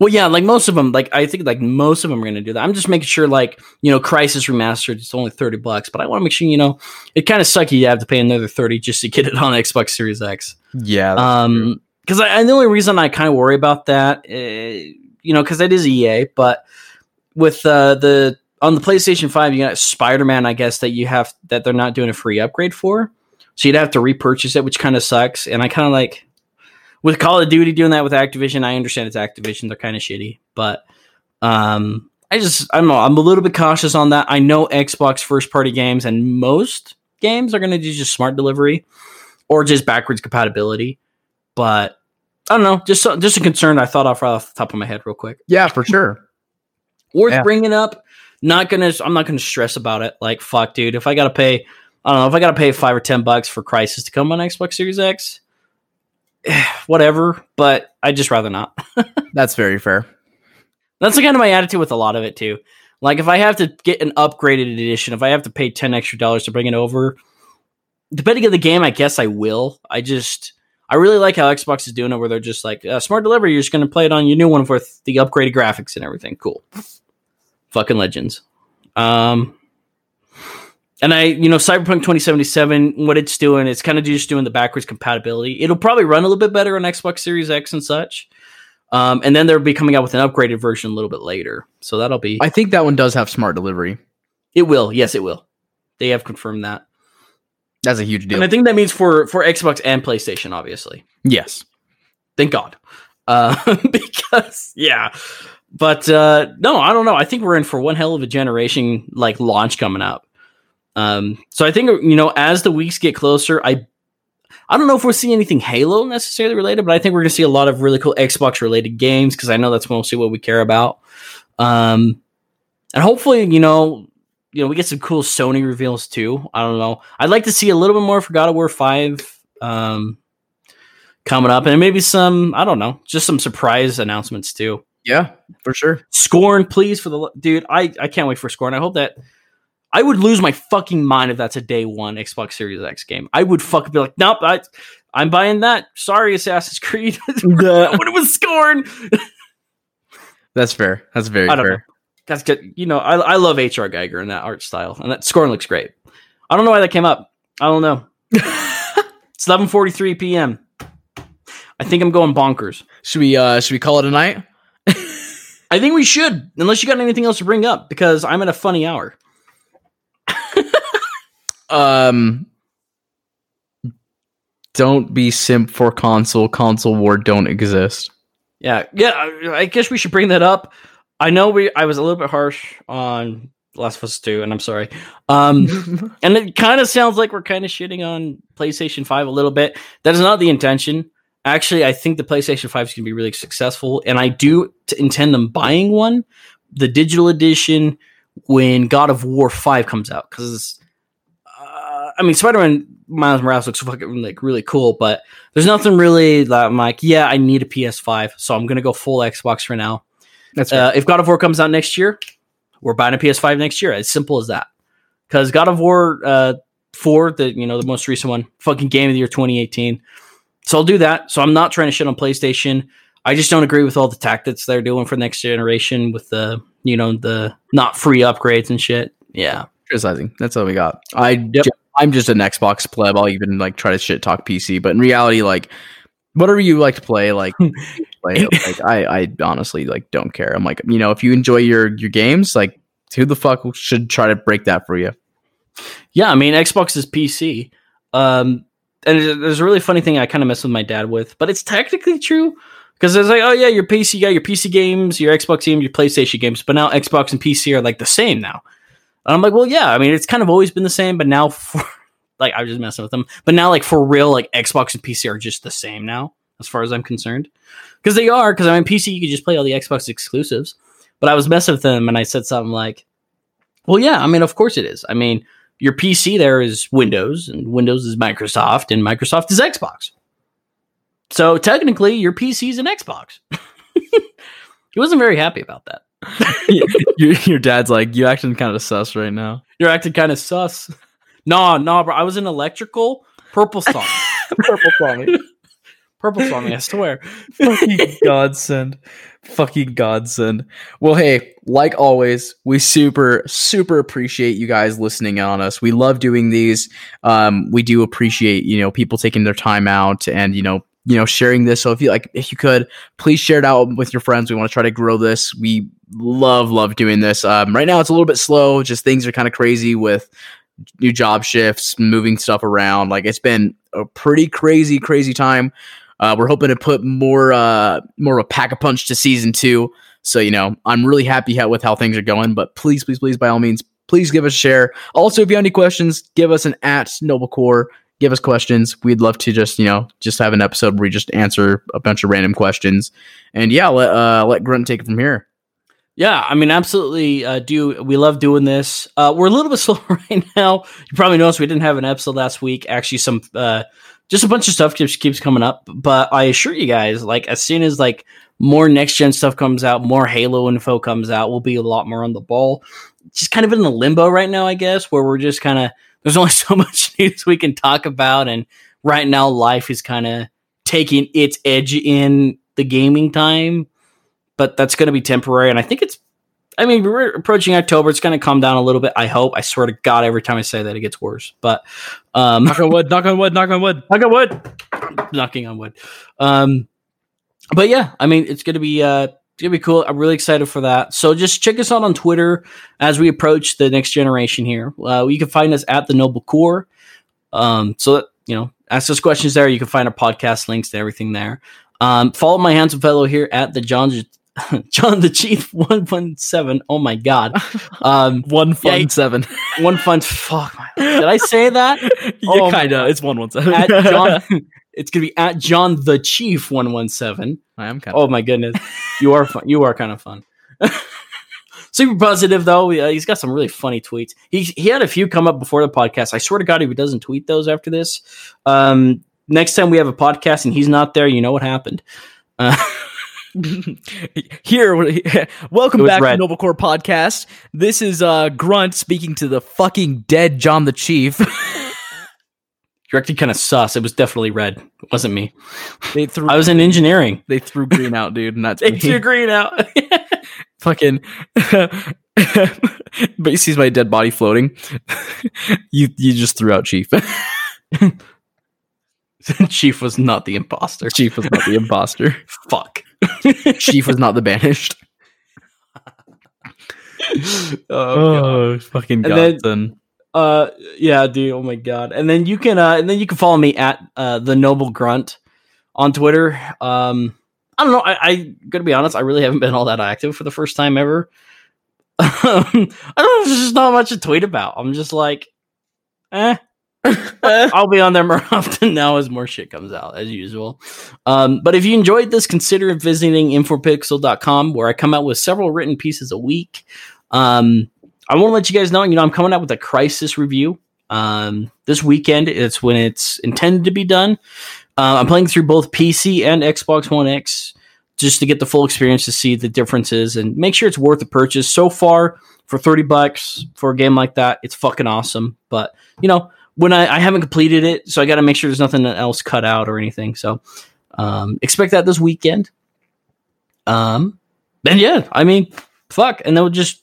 Well, yeah, like most of them, like I think like most of them are going to do that. I'm just making sure, like you know, Crysis Remastered, it's only thirty bucks, but I want to make sure you know, it kind of sucky you have to pay another thirty just to get it on Xbox Series X. Yeah. Um, because I, I the only reason I kind of worry about that, uh, you know, because it is EA, but with uh, the on the PlayStation Five, you got Spider Man, I guess that you have that they're not doing a free upgrade for, so you'd have to repurchase it, which kind of sucks. And I kind of like with Call of Duty doing that with Activision. I understand it's Activision; they're kind of shitty, but um, I just I don't know. I'm a little bit cautious on that. I know Xbox first party games and most games are going to do just smart delivery or just backwards compatibility, but I don't know. Just so- just a concern I thought off right off the top of my head real quick. yeah, for sure. Worth Yeah. bringing up. Not gonna. I'm not gonna stress about it. Like fuck, dude. If I gotta pay, I don't know. If I gotta pay five or ten bucks for Crysis to come on Xbox Series X, whatever. But I would just rather not. That's very fair. That's kind of my attitude with a lot of it too. Like if I have to get an upgraded edition, if I have to pay ten extra dollars to bring it over, depending on the game, I guess I will. I just I really like how Xbox is doing it, where they're just like uh, smart delivery. You're just going to play it on your new one with the upgraded graphics and everything. Cool, fucking legends. Um, and I, you know, Cyberpunk 2077, what it's doing, it's kind of just doing the backwards compatibility. It'll probably run a little bit better on Xbox Series X and such. Um, and then they'll be coming out with an upgraded version a little bit later. So that'll be. I think that one does have smart delivery. It will. Yes, it will. They have confirmed that. That's a huge deal. And I think that means for for Xbox and PlayStation, obviously. Yes. Thank God. Uh, because yeah. But uh, no, I don't know. I think we're in for one hell of a generation like launch coming up. Um, so I think you know as the weeks get closer, I I don't know if we'll see anything Halo necessarily related, but I think we're gonna see a lot of really cool Xbox related games because I know that's mostly what we care about. Um, and hopefully, you know, you know, we get some cool Sony reveals too. I don't know. I'd like to see a little bit more for God of War Five um, coming up, and maybe some. I don't know, just some surprise announcements too. Yeah, for sure. Scorn, please, for the dude. I I can't wait for Scorn. I hope that. I would lose my fucking mind if that's a day one Xbox Series X game. I would fucking be like, nope, I, I'm buying that. Sorry, Assassin's Creed. when it was Scorn. That's fair. That's very fair. Know. That's good. You know, I, I love HR Giger and that art style, and that Scorn looks great. I don't know why that came up. I don't know. it's 11:43 p.m. I think I'm going bonkers. Should we uh should we call it a night? I think we should, unless you got anything else to bring up, because I'm at a funny hour. um don't be simp for console. Console war don't exist. Yeah, yeah. I, I guess we should bring that up. I know we. I was a little bit harsh on Last of Us Two, and I'm sorry. Um, and it kind of sounds like we're kind of shitting on PlayStation Five a little bit. That is not the intention. Actually, I think the PlayStation Five is going to be really successful, and I do t- intend on buying one, the digital edition, when God of War Five comes out. Because, uh, I mean, Spider Man Miles Morales looks fucking like really cool, but there's nothing really that I'm like, yeah, I need a PS5, so I'm gonna go full Xbox for now. That's uh, if God of War comes out next year, we're buying a PS5 next year. As simple as that. Because God of War uh, Four, the you know the most recent one, fucking game of the year 2018. So I'll do that. So I'm not trying to shit on PlayStation. I just don't agree with all the tactics they're doing for next generation with the you know the not free upgrades and shit. Yeah, criticizing. That's all we got. I yep. I'm just an Xbox pleb. I'll even like try to shit talk PC, but in reality, like whatever you like to play, like play. like I, I honestly like don't care. I'm like, you know, if you enjoy your your games, like who the fuck should try to break that for you? Yeah, I mean, Xbox is PC. Um, and there's a really funny thing I kind of mess with my dad with, but it's technically true because it's like, oh yeah, your PC, you got your PC games, your Xbox games, your PlayStation games, but now Xbox and PC are like the same now. And I'm like, well, yeah, I mean, it's kind of always been the same, but now for like I was just messing with them, but now like for real, like Xbox and PC are just the same now, as far as I'm concerned, because they are. Because I mean, PC you could just play all the Xbox exclusives, but I was messing with them and I said something like, well, yeah, I mean, of course it is. I mean, your PC there is Windows, and Windows is Microsoft, and Microsoft is Xbox. So technically, your PC is an Xbox. he wasn't very happy about that. your, your dad's like, you're acting kind of sus right now. You're acting kind of sus. No, no, bro. I was in electrical. Purple song. Purple song. Purple song, I swear. Fucking godsend. Fucking godsend. Well, hey, like always, we super, super appreciate you guys listening on us. We love doing these. Um, we do appreciate, you know, people taking their time out and, you know, you know, sharing this. So if you like, if you could, please share it out with your friends. We want to try to grow this. We love, love doing this. Um, right now it's a little bit slow. Just things are kind of crazy with new job shifts, moving stuff around. Like it's been a pretty crazy, crazy time. Uh, we're hoping to put more, uh, more of a pack a punch to season two. So you know, I'm really happy how, with how things are going. But please, please, please, by all means, please give us a share. Also, if you have any questions, give us an at Noblecore give us questions. We'd love to just, you know, just have an episode where we just answer a bunch of random questions. And yeah, let uh let Grunt take it from here. Yeah, I mean, absolutely. Uh, do we love doing this? Uh, we're a little bit slow right now. You probably noticed we didn't have an episode last week. Actually, some uh, just a bunch of stuff just keeps coming up. But I assure you guys, like as soon as like more next gen stuff comes out, more Halo info comes out, we'll be a lot more on the ball. Just kind of in the limbo right now, I guess, where we're just kind of there's only so much news we can talk about, and right now life is kind of taking its edge in the gaming time, but that's going to be temporary, and I think it's. I mean, we're approaching October. It's going to calm down a little bit. I hope. I swear to God, every time I say that, it gets worse. But um, knock on wood, knock on wood, knock on wood, knock on wood, knocking on wood. Um, but yeah, I mean, it's gonna be uh, it's gonna be cool. I'm really excited for that. So just check us out on Twitter as we approach the next generation here. Uh, you can find us at the Noble Core. Um, so that, you know, ask us questions there. You can find our podcast links to everything there. Um, follow my handsome fellow here at the John John the Chief one one seven. Oh my god, um, one fun yeah, seven, one fun. Fuck, did I say that? yeah, oh, kind of. It's one one seven. At John, it's gonna be at John the Chief one one seven. I am kind. Oh my goodness, you are fun. You are kind of fun. Super positive though. Uh, he's got some really funny tweets. He he had a few come up before the podcast. I swear to God, if he doesn't tweet those after this, um, next time we have a podcast and he's not there, you know what happened. Uh, Here, welcome back red. to Noble Core Podcast. This is uh, Grunt speaking to the fucking dead John the Chief. You're actually kind of sus. It was definitely red. It wasn't me. They threw. I was in engineering. They threw green out, dude, and that's they me. threw green out. Fucking. but he sees my dead body floating. you you just threw out Chief. Chief was not the imposter. Chief was not the imposter. Fuck. Chief was not the banished. oh, oh fucking god. Then, uh, yeah, dude. Oh my god. And then you can, uh, and then you can follow me at uh, the Noble Grunt on Twitter. Um, I don't know. I, I gotta be honest. I really haven't been all that active for the first time ever. I don't know. There's just not much to tweet about. I'm just like, eh. I'll be on there more often now as more shit comes out, as usual. Um, but if you enjoyed this, consider visiting infopixel.com where I come out with several written pieces a week. Um, I want to let you guys know, you know, I'm coming out with a Crysis review. Um, this weekend, it's when it's intended to be done. Uh, I'm playing through both PC and Xbox One X just to get the full experience to see the differences and make sure it's worth the purchase. So far, for 30 bucks for a game like that, it's fucking awesome. But, you know, when I, I haven't completed it, so I got to make sure there's nothing else cut out or anything. So um, expect that this weekend. Um, and yeah, I mean, fuck, and then we'll just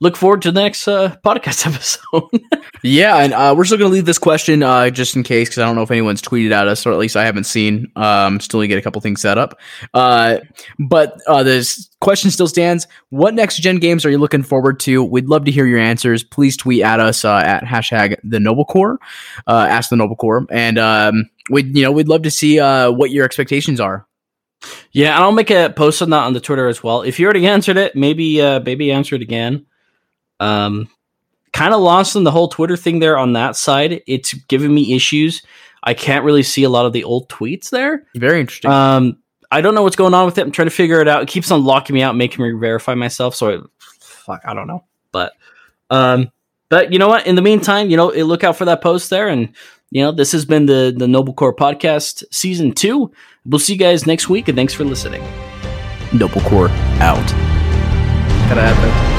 look forward to the next uh, podcast episode. yeah, and uh, we're still going to leave this question uh, just in case because I don't know if anyone's tweeted at us, or at least I haven't seen. Um, still to get a couple things set up. Uh, but uh, this question still stands. What next gen games are you looking forward to? We'd love to hear your answers. Please tweet at us uh, at hashtag the Noble Core, ask the Noble Core, and um, we you know we'd love to see what your expectations are yeah, and I'll make a post on that on the Twitter as well. If you already answered it, maybe uh, maybe answer it again. Um, kind of lost in the whole Twitter thing there on that side. It's giving me issues. I can't really see a lot of the old tweets there. Very interesting. Um, I don't know what's going on with it. I'm trying to figure it out. It keeps on locking me out, making me verify myself. So, I, fuck, I don't know. But, um, but you know what? In the meantime, you know, look out for that post there. And you know, this has been the the Noble Core Podcast season two. We'll see you guys next week, and thanks for listening. Noble Core out. Gotta have that.